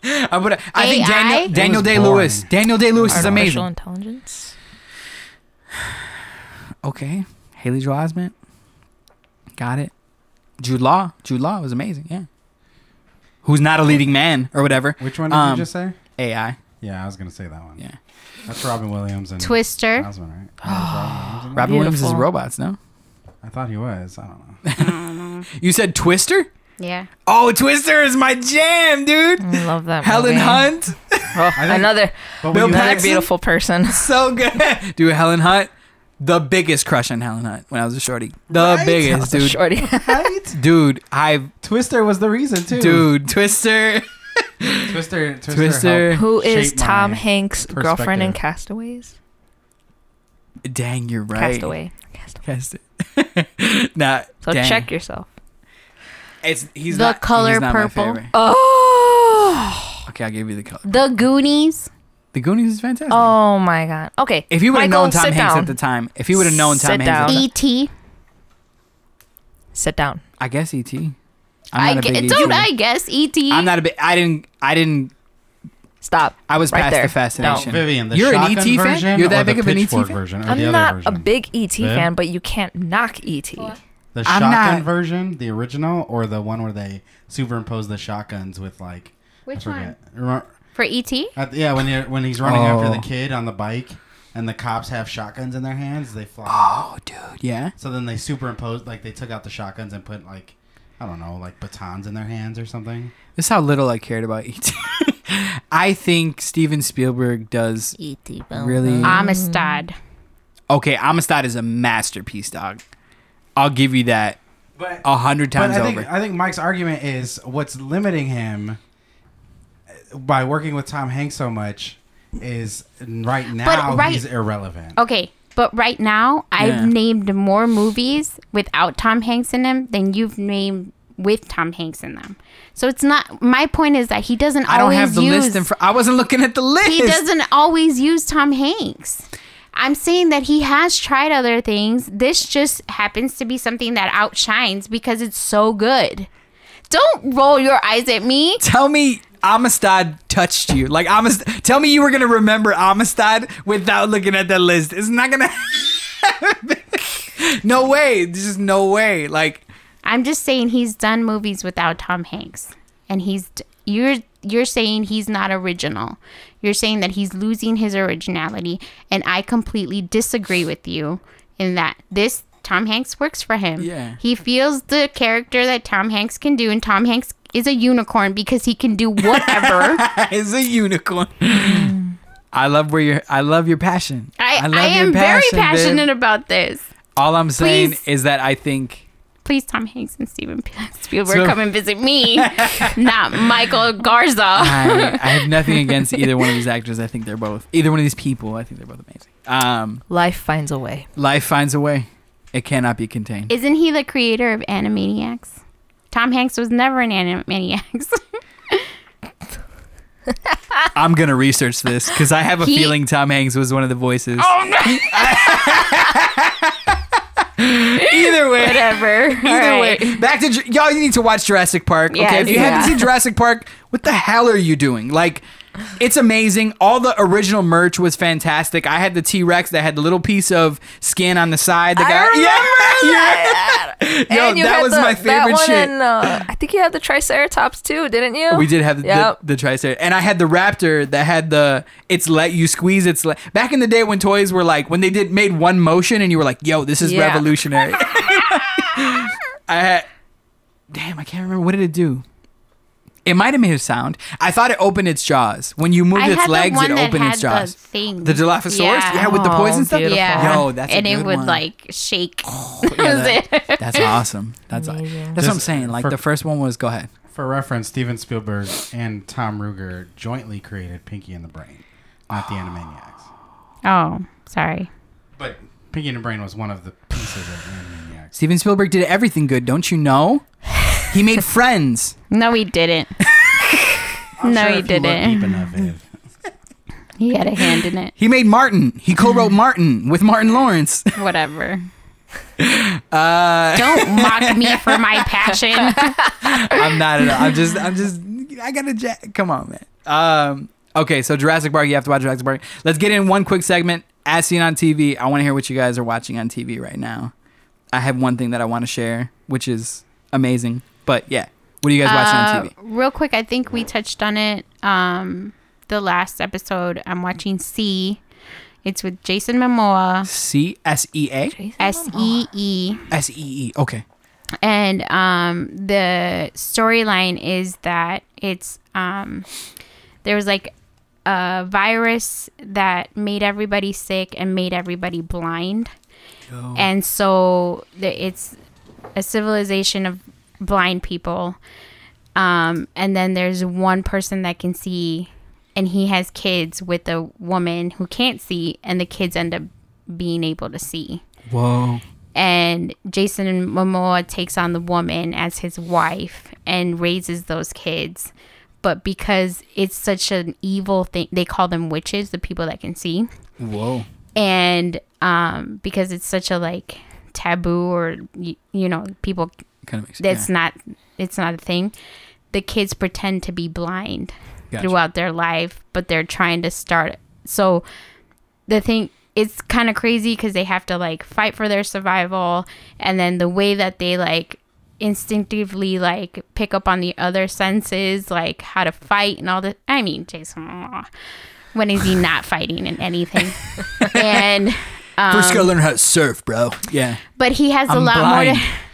*laughs* I'm gonna. I think Daniel Daniel was Day Lewis. Daniel Day Lewis is amazing. Artificial amazing. intelligence. *sighs* Okay, Haley Joel Osment. Got it. Jude Law. Jude Law was amazing. Yeah. Who's not a leading man or whatever. Which one did Um, you just say? AI. Yeah, I was gonna say that one. Yeah. That's Robin Williams and Twister. Osment, right? Oh, that's *gasps* Robin Williams in that? Robin Williams is Beautiful. robots. No. I thought he was. I don't know. *laughs* You said Twister. Yeah. Oh, Twister is my jam, dude. I love that. Helen movie. Hunt. Oh, *laughs* think- another But Bill when you Paxton? beautiful person. *laughs* so good. Dude, Helen Hunt, the biggest crush on Helen Hunt when I was a shorty. The Right? biggest, dude. Shorty. Dude, I Twister was the reason too. dude, Twister. Twister, Twister, Twister. Who is Tom Hanks' girlfriend in. Castaways? Dang, you're right. Castaway. Castaway. Cast it. *laughs* nah, So dang. check yourself. It's he's The not, color he's not my purple. favorite. Oh. Okay, I'll give you the color. The Goonies. The Goonies is fantastic. Oh my god. Okay. if you would have known Tom Hanks down. at the time, if you would have known Tom Sit Hanks, at the down. E.T. Sit down. I guess ET. I'm not a gue- big don't ET. I guess E.T. I'm not a big. I didn't. I didn't. Stop. I was Right past there. the fascination. Vivian, the You're an shotgun ET fan? version You're or that the big of an ET pitchfork fan? version, or I'm the other not version? a big ET Viv? fan, but you can't knock ET. The I'm shotgun not- version, the original, or the one where they superimpose the shotguns with like Which I one? forget. Remember- For E E.T. At, yeah, when you when he's running after Oh. the kid on the bike, and the cops have shotguns in their hands, they fly. out. Oh, dude, yeah. So then they superimposed, like they took out the shotguns and put like, I don't know, like batons in their hands or something. This is how little I cared about ET. *laughs* I think Steven Spielberg does E.T. really. Amistad. okay, Amistad is a masterpiece, dog. I'll give you that But a hundred But times I think over. I think Mike's argument is what's limiting him uh, by working with Tom Hanks so much is right now right- he's irrelevant. Okay, but right now I've Yeah. named more movies without Tom Hanks in them than you've named with Tom Hanks in them. So it's not. My point is that he doesn't. I don't always have the use, list in front. I wasn't looking at the list. He doesn't always use Tom Hanks. I'm saying that he has tried other things. This just happens to be something that outshines because it's so good. Don't roll your eyes at me. Tell me Amistad touched you. Like Amistad. Tell me you were gonna remember Amistad without looking at that list. It's not gonna. happen. *laughs* no way. There's just no way. Like I'm just saying he's done movies without Tom Hanks, and he's you're you're saying he's not original. You're saying that he's losing his originality, and I completely disagree with you in that this Tom Hanks works for him. Yeah. he feels the character that Tom Hanks can do, and Tom Hanks is a unicorn because he can do *laughs* whatever. is a unicorn. I love where your I love your passion. I, I, love your am very passion, babe. passionate about this. All I'm saying Please. is that I think Please, Tom Hanks and Steven Spielberg So- come and visit me, *laughs* not Michael Garza. I, I have nothing against either one of these actors. I think they're both either one of these people. I think they're both amazing. Um, Life finds a way. life finds a way. It cannot be contained. Isn't he the creator of Animaniacs? Tom Hanks was never in Animaniacs. *laughs* I'm gonna research this because I have a He- feeling Tom Hanks was one of the voices. oh no! *laughs* Either way, Whatever. *laughs* Either way, back to y'all. You need to watch Jurassic Park. Okay, if you haven't seen Jurassic Park, what the hell are you doing? Like, it's amazing. All the original merch was fantastic. I had the T Rex that had the little piece of skin on the side. The guy, yeah, *laughs* Yo, And you that was the- my that favorite one shit. in, uh, I think you had the Triceratops too, didn't you? We did have the, Yep. the, the Triceratops, and I had the Raptor that had the it's let you squeeze its le- back in the day when toys were like when they did made one motion and you were like, yo, this is Yeah. revolutionary. *laughs* I had, damn, I can't remember what did it do. It might have made a sound. I thought it opened its jaws. When you moved I its had legs, the one it that opened had its jaws. The, thing. The Dilophosaurus, yeah, Yeah. with the poison Oh, stuff. beautiful. Yeah. Yo, that's a and it would one. like shake. *laughs* *laughs* Yeah, That was that- that's awesome. That's Amazing. that's what I'm saying. Like for- the first one was go ahead. For reference, Steven Spielberg and Tom Ruegger jointly created Pinky and the Brain, not the Animaniacs. *sighs* oh, sorry. But Pinky and the Brain was one of the pieces of Animaniacs. Steven Spielberg did everything good, don't you know? *laughs* He made Friends. No, he didn't. *laughs* No, sure he if you look didn't. Deep enough, Viv. He had a hand in it. He made Martin. He co-wrote Martin with Martin Lawrence. *laughs* Whatever. Uh, Don't mock me *laughs* for my passion. I'm not at all. I'm just. I'm just. I gotta. Ja- Come on, man. Um. Okay, so Jurassic Park. You have to watch Jurassic Park. Let's get in one quick segment. As seen on TV, I want to hear what you guys are watching on TV right now. I have one thing that I want to share, which is amazing. But yeah, what are you guys watching on Uh, TV? Real quick, I think we touched on it. Um, the last episode. I'm watching See. It's with Jason Momoa. C S E A S E E. S E E. Okay. and um, the storyline is that it's um, there was like a virus that made everybody sick and made everybody blind, and so the, it's a civilization of blind people. Um, and then there's one person that can see, and he has kids with a woman who can't see, and the kids end up being able to see Whoa. and Jason Momoa takes on the woman as his wife and raises those kids. But because it's such an evil thing, they call them witches, the people that can see. Whoa. And um, because it's such a like taboo or you, you know people Kind of makes that's yeah. not it's not a thing. The kids pretend to be blind Gotcha. throughout their life, but they're trying to start. So the thing it's kind of crazy because they have to like fight for their survival, and then the way that they like instinctively like pick up on the other senses, like how to fight and all that. I mean, Jason, when is he *laughs* not fighting in anything? *laughs* and First, gotta um, learn how to surf, bro. Yeah. but he has a I'm lot more to *laughs*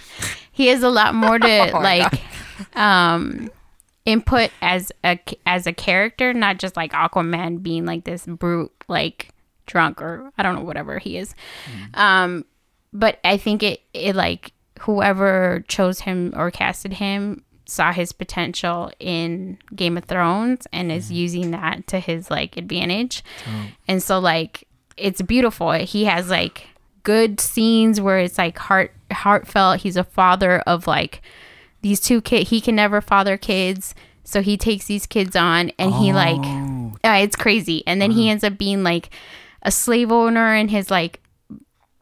he has a lot more to *laughs* like um input as a as a character not just like aquaman being like this brute like drunk or i don't know whatever he is. Um but i think it it like whoever chose him or casted him saw his potential in game of thrones and is using that to his like advantage. And so like it's beautiful. He has like good scenes where it's like heart heartfelt he's a father of like these two kids he can never father kids so he takes these kids on and he like Oh. uh, it's crazy and then he ends up being like a slave owner in his like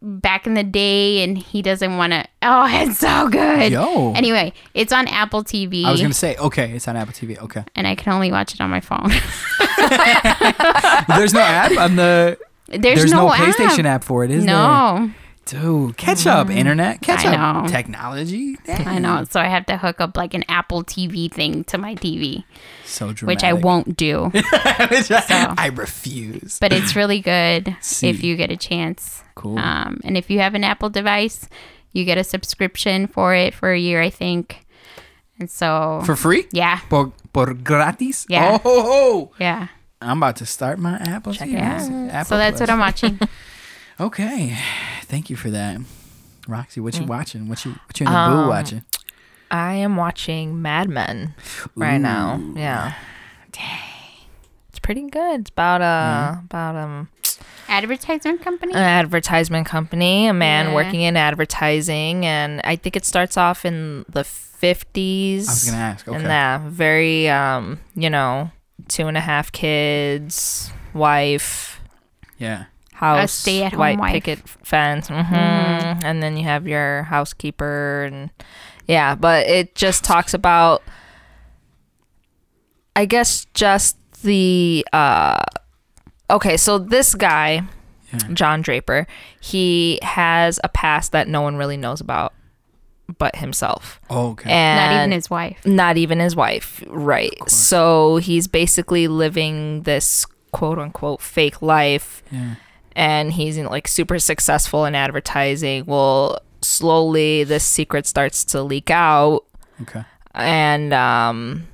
back in the day and he doesn't want to oh *laughs* it's so good Yo. anyway it's on apple tv I was gonna say, okay, it's on Apple TV. Okay. and i can only watch it on my phone *laughs* There's no app on the. there's, There's, no, no, PlayStation app for it, is there? no Dude, catch up, internet. Catch I up, know. technology. I know. So I have to hook up like an Apple TV thing to my TV, So dramatic. which I won't do. *laughs* Which I, I refuse. but it's really good See. *laughs* if you get a chance. Cool. Um, and if you have an Apple device, you get a subscription for it for a year, I think. and so For free? yeah, Por, por gratis? Yeah. Oh, ho, ho. yeah, I'm about to start my Apple TV. yeah. Apple so that's Plus. what I'm watching. *laughs* Okay. Thank you for that. Roxy, what you watching? What you what you in the boo Um, watching? I am watching Mad Men right now. Yeah. Dang. It's pretty good. It's about uh about um Advertisement company. an advertisement company, a man Yeah. working in advertising, and I think it starts off in the fifties. I was gonna ask. Okay. And yeah, very um, you know, two and a half kids, wife, yeah. House, stay-at-home white wife. picket fence, hmm and then you have your housekeeper, and yeah, but it just talks about, I guess, just the uh, okay. So this guy, Yeah. Don Draper, he has a past that no one really knows about, but himself, Oh, okay. and Not even his wife. not even his wife, right? So he's basically living this quote unquote fake life yeah. And he's like super successful in advertising. Well, slowly this secret starts to leak out Okay. and um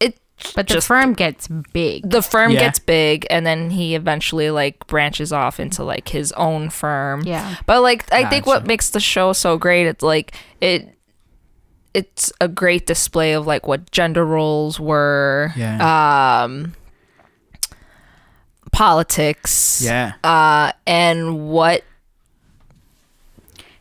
it But the just firm gets big. the firm Yeah. gets big and then he eventually like branches off into like his own firm. Yeah. But like I think what makes the show so great it's like it it's a great display of like what gender roles were. Yeah. Um politics. Yeah. Uh and what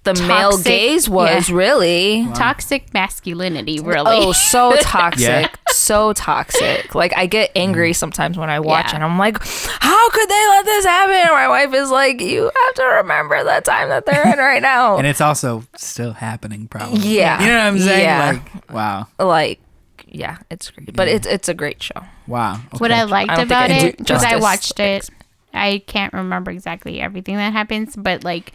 the male gaze was yeah. really Toxic masculinity, really. Oh, so *laughs* toxic. Yeah. So toxic. Like I get angry sometimes when I watch Yeah. and I'm like, how could they let this happen? And my wife is like, you have to remember the time that they're in right now. And it's also still happening, probably. Yeah. You know what I'm saying? Yeah. Like, wow. like, yeah, it's great. But Yeah. it's it's a great show. Wow. What I liked I about I it because I watched it, I can't remember exactly everything that happens, but like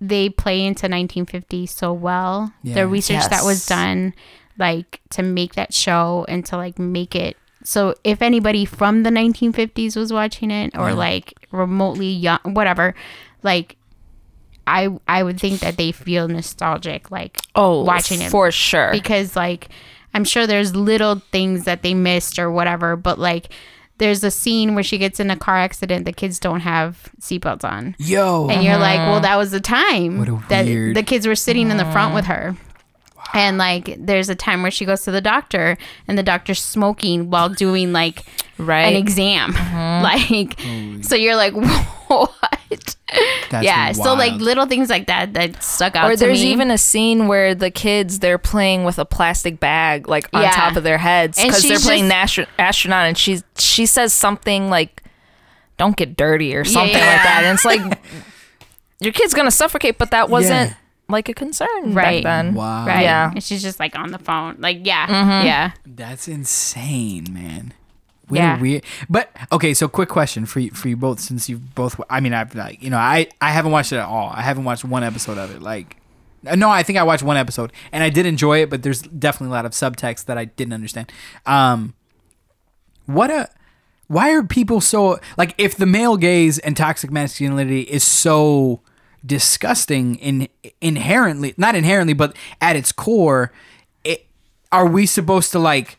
they play into 1950 so well. Yeah. The research that was done, like to make that show and to like make it so if anybody from the 1950s was watching it or Yeah. like remotely young, whatever, like. I, I would think that they feel nostalgic like Oh, watching it for sure. because like I'm sure there's little things that they missed or whatever, but like there's a scene where she gets in a car accident, the kids don't have seatbelts on. Yo. And you're like, uh-huh. well, that was the time What a that weird- the kids were sitting in the front with uh-huh. her. And like there's a time where she goes to the doctor and the doctor's smoking while doing like right. an exam. Uh-huh. *laughs* Like so you're like, *laughs* what? That's yeah. So like little things like that that stuck out or to there's me. even a scene where the kids they're playing with a plastic bag like on Yeah. top of their heads because they're she's playing just- astro- astronaut and she she says something like don't get dirty or something yeah. like that and it's like *laughs* your kid's gonna suffocate but that wasn't Yeah. like a concern Right. back then Wow. Right. Yeah. And she's just like on the phone. Like, yeah. Mm-hmm. Yeah. That's insane, man. What Yeah. weird. But okay, so quick question for you, for you both, since you've both. I mean, I've like you know, I I haven't watched it at all. I haven't watched one episode of it. Like, uh, no, I think I watched one episode, and I did enjoy it, but there's definitely a lot of subtext that I didn't understand. Um, what a. Why are people so like? If the male gaze and toxic masculinity is so disgusting in inherently, not inherently, but at its core, it, are we supposed to like?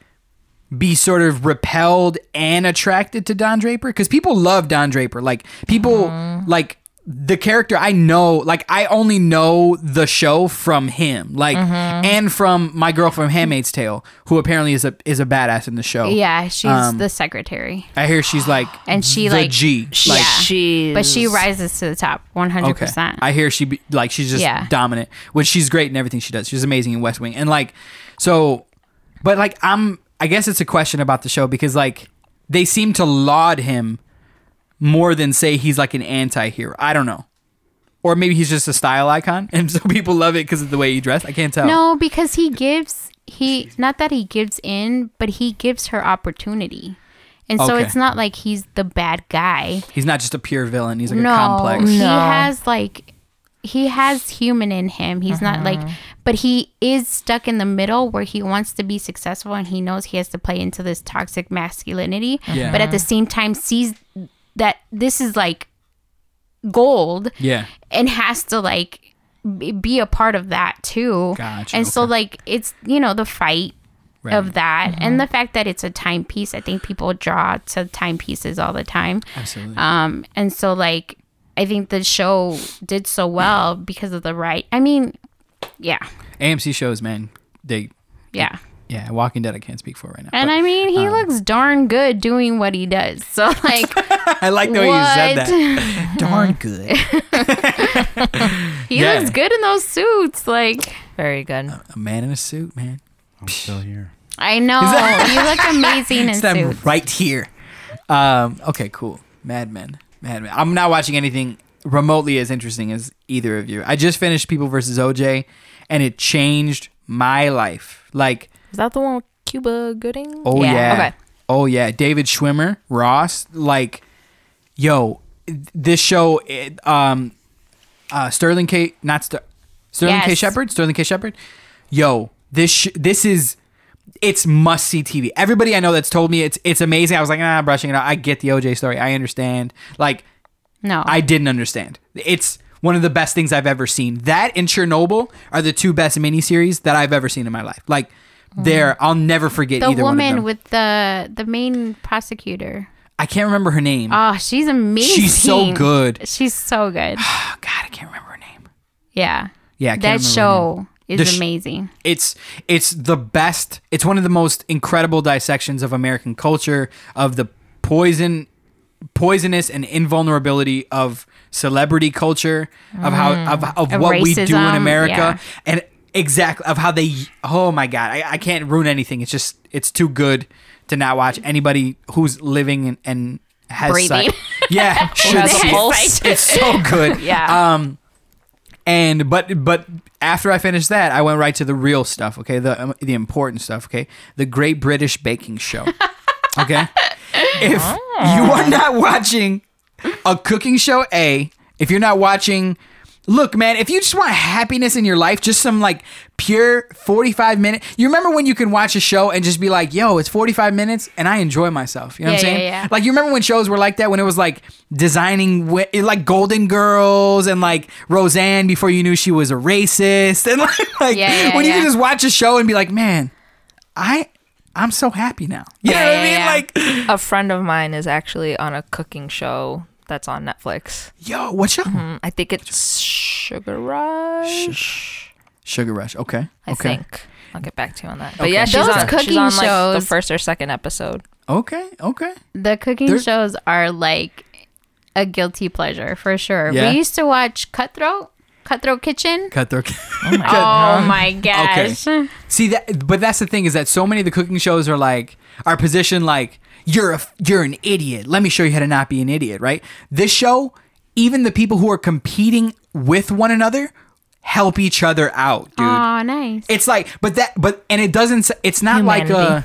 Be sort of repelled and attracted to Don Draper because people love Don Draper. Like people like the character I know. Like I only know the show from him. Like and from my girl from Handmaid's Tale, who apparently is a is a badass in the show. Yeah. She's Um, the secretary. I hear she's like *gasps* And she, the like- G. She- Like she's But she rises to the top 100%. Okay. I hear she be, like she's just Yeah. dominant, which she's great in everything she does. She's amazing in West Wing, and like so, but like I'm, I guess it's a question about the show because like they seem to laud him more than say he's like an anti-hero. I don't know, or maybe he's just a style icon, *laughs* and so people love it because of the way he dressed. I can't tell. no, because he gives, he, not that he gives in, but he gives her opportunity. And so Okay. it's not like he's the bad guy. he's not just a pure villain. He's like no, a complex. he No. has like, he has human in him. He's not like, but he is stuck in the middle where he wants to be successful and he knows he has to play into this toxic masculinity. Yeah. But at the same time, sees that this is like gold Yeah, and has to like be- a part of that too. Gotcha, And so like it's you know the fight Right. of that and the fact that it's a timepiece. I think people draw to timepieces all the time. Absolutely. Um, and so like I think the show did so well because of the right. I mean, yeah, AMC shows, man. They yeah. yeah, Walking Dead I can't speak for right now. And but I mean, he um, looks darn good doing what he does. *laughs* So like, *laughs* I like the way you said that. *laughs* Darn good. he Yeah. looks good in those suits. Like, Very good. A man in a suit, man. I'm still here. I know you look amazing in It's them suits. right here. Um, okay, cool. Mad Men. Mad Men. I'm not watching anything remotely as interesting as either of you. I just finished People versus OJ, and it changed my life. Like, Is that the one with Cuba Gooding? oh Yeah. yeah, Okay. oh yeah, David Schwimmer, Ross. Like, yo, this show, it, um, uh, Sterling K, not Ster- Sterling K Shepard, Sterling K Shepard. Yo, this sh- this is it's must see TV. Everybody I know that's told me it's it's amazing. I was like, ah, brushing it out. I get the OJ story. I understand. Like, No, I didn't understand. It's one of the best things I've ever seen. That and Chernobyl are the two best miniseries that I've ever seen in my life. Like, there, I'll never forget the either one of woman them. with the the main prosecutor. I can't remember her name. Oh, she's amazing. She's so good. She's so good. Oh, *sighs* God, I can't remember her name. Yeah. Yeah, that remember her name. show is sh- amazing. it's it's the best it's one of the most incredible dissections of american culture of the poison poisonous and invulnerability of celebrity culture of how of, of Mm. Of what we do in america yeah. and exactly of how they oh my god I, I can't ruin anything it's just it's too good to not watch anybody who's living and, and has Breathing. sight. yeah *laughs* should see it. it's so good *laughs* Yeah. um and but but after I finished that, I went right to the real stuff. Okay, the um, the important stuff. Okay, the Great British Baking Show. *laughs* Okay, if you are not watching a cooking show, a if you're not watching. Look, man, if you just want happiness in your life, just some like pure 45 minute. You remember when you can watch a show and just be like, yo, it's 45 minutes and I enjoy myself. You know what I'm Yeah, yeah, saying? yeah. Like, you remember when shows were like that when it was like designing, like Golden Girls and like Roseanne before you knew she was a racist. *laughs* And like, like Yeah, yeah, when you can just watch a show and be like, man, I. I'm so happy now. You know Yeah, what I mean? yeah. Like, a friend of mine is actually on a cooking show that's on Netflix. yo, what show? Mm, I think it's Sugar Rush. Sugar Rush. Okay. I okay. think. I'll get back to you on that. But Okay. yeah, she's Those on, she's cooking on like the first or second episode. Okay. Okay. The cooking They're- shows are like a guilty pleasure for sure. Yeah? We used to watch Cutthroat, Cutthroat Kitchen. Cutthroat. *laughs* Oh my oh my gosh. See that, but that's the thing is that so many of the cooking shows are like are positioned like you're a you're an idiot. Let me show you how to not be an idiot, right? This show, even the people who are competing with one another help each other out, dude. Oh, nice. It's like, but that, but and it doesn't. It's not like a. Uh,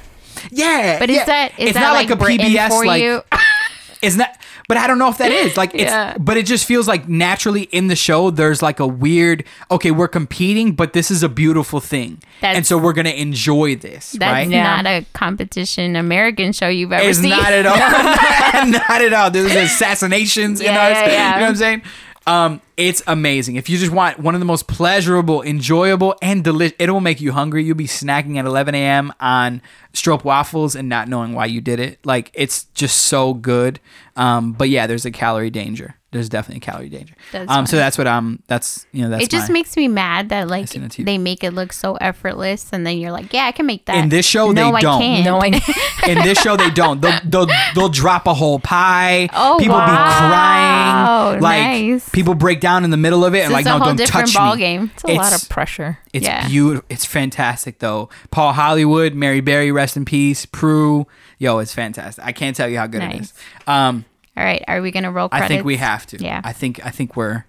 yeah, But is yeah. that is it's that not like, like, a PBS for like you? *laughs* it's not but I don't know if that is like it's Yeah. but it just feels like naturally in the show there's like a weird okay we're competing but this is a beautiful thing That's- and so we're gonna enjoy this That's right Yeah. not a competition American show you've ever seen. it's seen. not at all *laughs* *laughs* not at all there's assassinations in Yeah, ours yeah, yeah. you know what I'm saying um it's amazing. If you just want one of the most pleasurable enjoyable and delicious it will make you hungry. You'll be snacking at 11 a.m on stroop waffles and not knowing why you did it. Like it's just so good. Um but yeah there's a calorie danger there's definitely a calorie danger That's um so that's what i'm that's you know that's it just my- makes me mad that like seen it too. they make it look so effortless, and then you're like, yeah, I can make that. In this show, no, they I don't. Can't. No, I *laughs* in this show they don't they'll, they'll they'll drop a whole pie Oh, people wow. be crying like Nice. people break down in the middle of it and It's like no don't different touch ball me game. It's a lot of pressure. It's Yeah. beautiful. It's fantastic though. Paul Hollywood, Mary Berry, rest in peace. Prue, yo, it's fantastic. I can't tell you how good it is. Um, All right, are we gonna roll? Credits? I think we have to. Yeah. I think I think we're.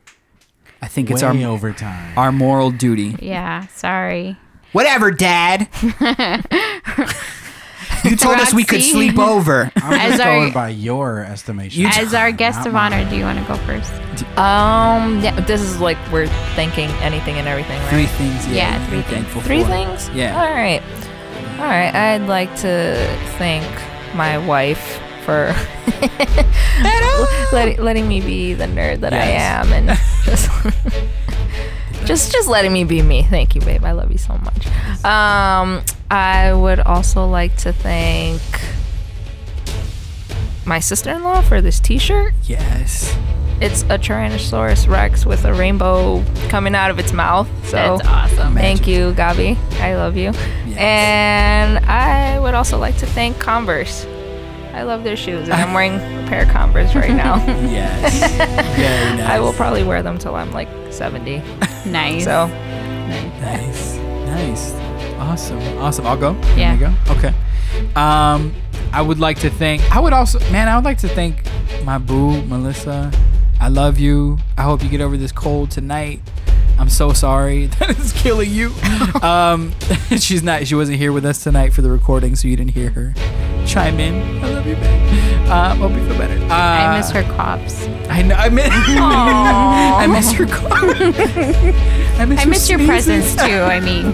I think Way it's our overtime. our moral duty. Yeah, sorry. Whatever, Dad. *laughs* you told us we could Roxy. sleep over. *laughs* I'm As just our- going by your estimation. You- As our guest Not of mine. honor, do you want to go first? Um, yeah, this is like we're thanking anything and everything, right? Three things. Yeah, Yeah, three things. thankful Three for. things? Yeah. All right. All right. I'd like to thank my wife for *laughs* letting, letting me be the nerd that Yes. I am and just *laughs* just just letting me be me. Thank you, babe. I love you so much. Um, I would also like to thank my sister-in-law for this T-shirt. Yes. It's a Tyrannosaurus Rex with a rainbow coming out of its mouth. So That's awesome. thank you, Gabi. I love you. Yes. And I would also like to thank Converse. I love their shoes, and I'm wearing a pair of Converse right now. *laughs* *laughs* Yes. Very nice. I will probably wear them till I'm like 70. *laughs* Nice. So Nice. Nice. Awesome. Awesome. I'll go. Yeah. There you go. Okay. Um, I would like to thank. I would also, man. I would like to thank my boo, Melissa. I love you. I hope you get over this cold tonight. I'm so sorry *laughs* that it's killing you. um, *laughs* she's not. She wasn't here with us tonight for the recording, so you didn't hear her chime in. I love you, babe. Um, hope you feel better. Uh, I miss her cops. I know. I miss. *laughs* I miss her. car. I miss, I miss your presence too. I mean,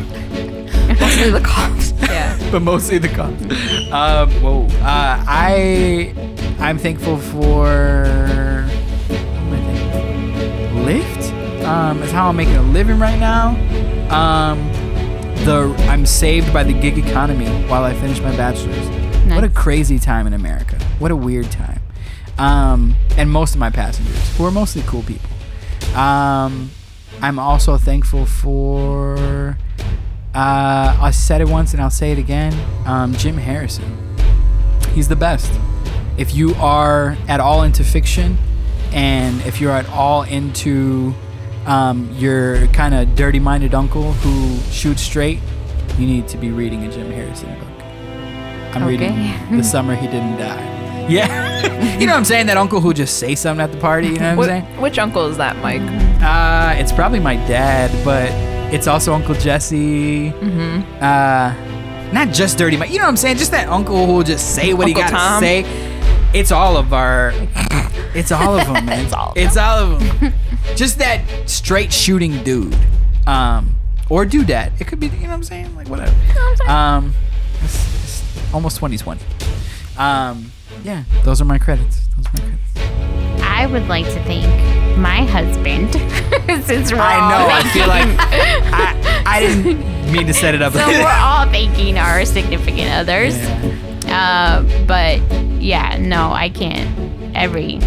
mostly the cops. Yeah. but mostly the cops. Um, whoa. Uh, I I'm thankful for what am I thankful for? Lyft. Um, is how I'm making a living right now. Um, the I'm saved by the gig economy while I finish my bachelor's. What a crazy time in America. What a weird time. Um, and most of my passengers, who are mostly cool people. Um, I'm also thankful for. Uh, I said it once and I'll say it again. Um, Jim Harrison. He's the best. If you are at all into fiction, and if you're at all into um, your kind of dirty-minded uncle who shoots straight, you need to be reading a Jim Harrison book. I'm Okay. reading The *laughs* Summer He Didn't Die. Yeah, *laughs* you know what I'm saying? That uncle who just say something at the party. You know what I'm Wh- saying? which uncle is that, Mike? Uh, it's probably my dad, but it's also Uncle Jesse. Mm-hmm. Uh, not just Dirty Mike. You know what I'm saying? Just that uncle who will just say what he got to say. It's all of our. It's all of them, man. *laughs* It's all of It's all of them. Just that straight shooting dude, um, or dudette. It could be. You know what I'm saying? Like whatever. Um, it's, it's almost 2020. Um, yeah, those are my credits. Those are my credits. I would like to thank my husband *laughs* since we're I know. I feel like *laughs* I, I didn't mean to set it up. so we're all thanking our significant others. Yeah. Uh, but yeah, no, I can't. Every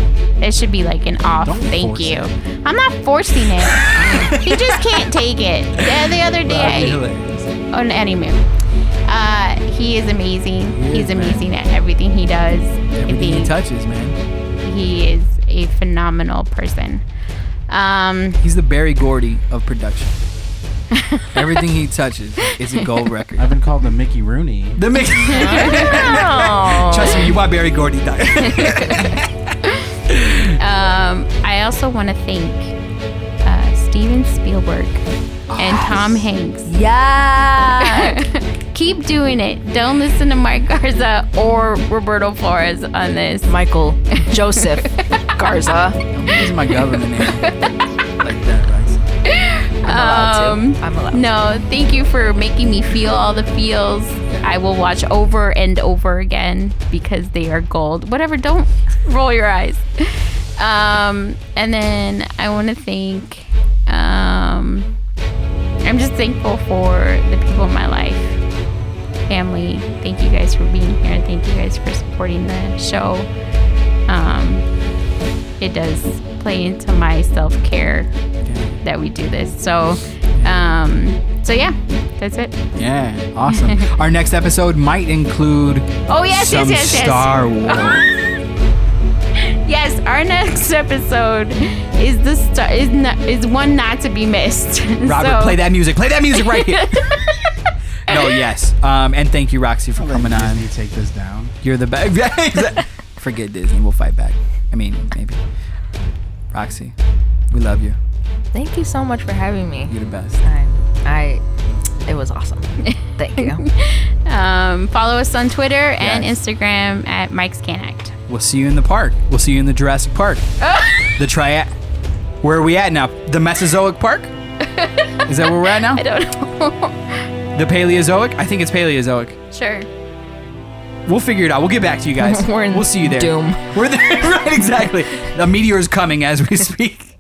it should be like an off. Don't thank you. it. I'm not forcing it. he just can't take it. The, the other day, on anyway, uh, he is amazing. He He's is, man. amazing at everything he does. Everything he touches, man. he is a phenomenal person. Um, He's the Berry Gordy of production. *laughs* Everything he touches is a gold record. I've been called the Mickey Rooney. The mix. *laughs* Oh. *laughs* Trust me, you want Berry Gordy die. Um, I also want to thank uh, Steven Spielberg and Tom Hanks. Yeah. Keep doing it. Don't listen to Mike Garza or Roberto Flores on this. Michael Joseph Garza. I'm using my government name like that, right? I'm allowed Um, to. I'm allowed. No, thank you for making me feel all the feels. I will watch over and over again because they are gold. Whatever, don't *laughs* roll your eyes. Um, and then I want to thank. Um, I'm just thankful for the people in my life, family. Thank you guys for being here. Thank you guys for supporting the show. Um, it does play into my self care that we do this. So, um, so yeah, that's it. Yeah, awesome. *laughs* Our next episode might include Oh yes, some yes, yes, yes. Star Wars. *laughs* Yes, our next episode is the star is not is one not to be missed. *laughs* Robert, So- play that music. Play that music right here. no, yes. Um, and thank you, Roxy, for coming on. Disney take this down. You're the best. Forget Disney. We'll fight back. I mean, maybe. Roxy, we love you. Thank you so much for having me. You're the best. I, I it was awesome. *laughs* Thank you. Um, follow us on Twitter and Yes. Instagram at Mike's Can Act. We'll see you in the park. We'll see you in the Jurassic Park. *laughs* the triad. Where are we at now? The Mesozoic Park? Is that where we're at now? *laughs* I don't know. The Paleozoic? I think it's Paleozoic. sure. We'll figure it out. We'll get back to you guys. We're in we'll see you there. Doom. We're there. right, exactly. The meteor is coming as we speak.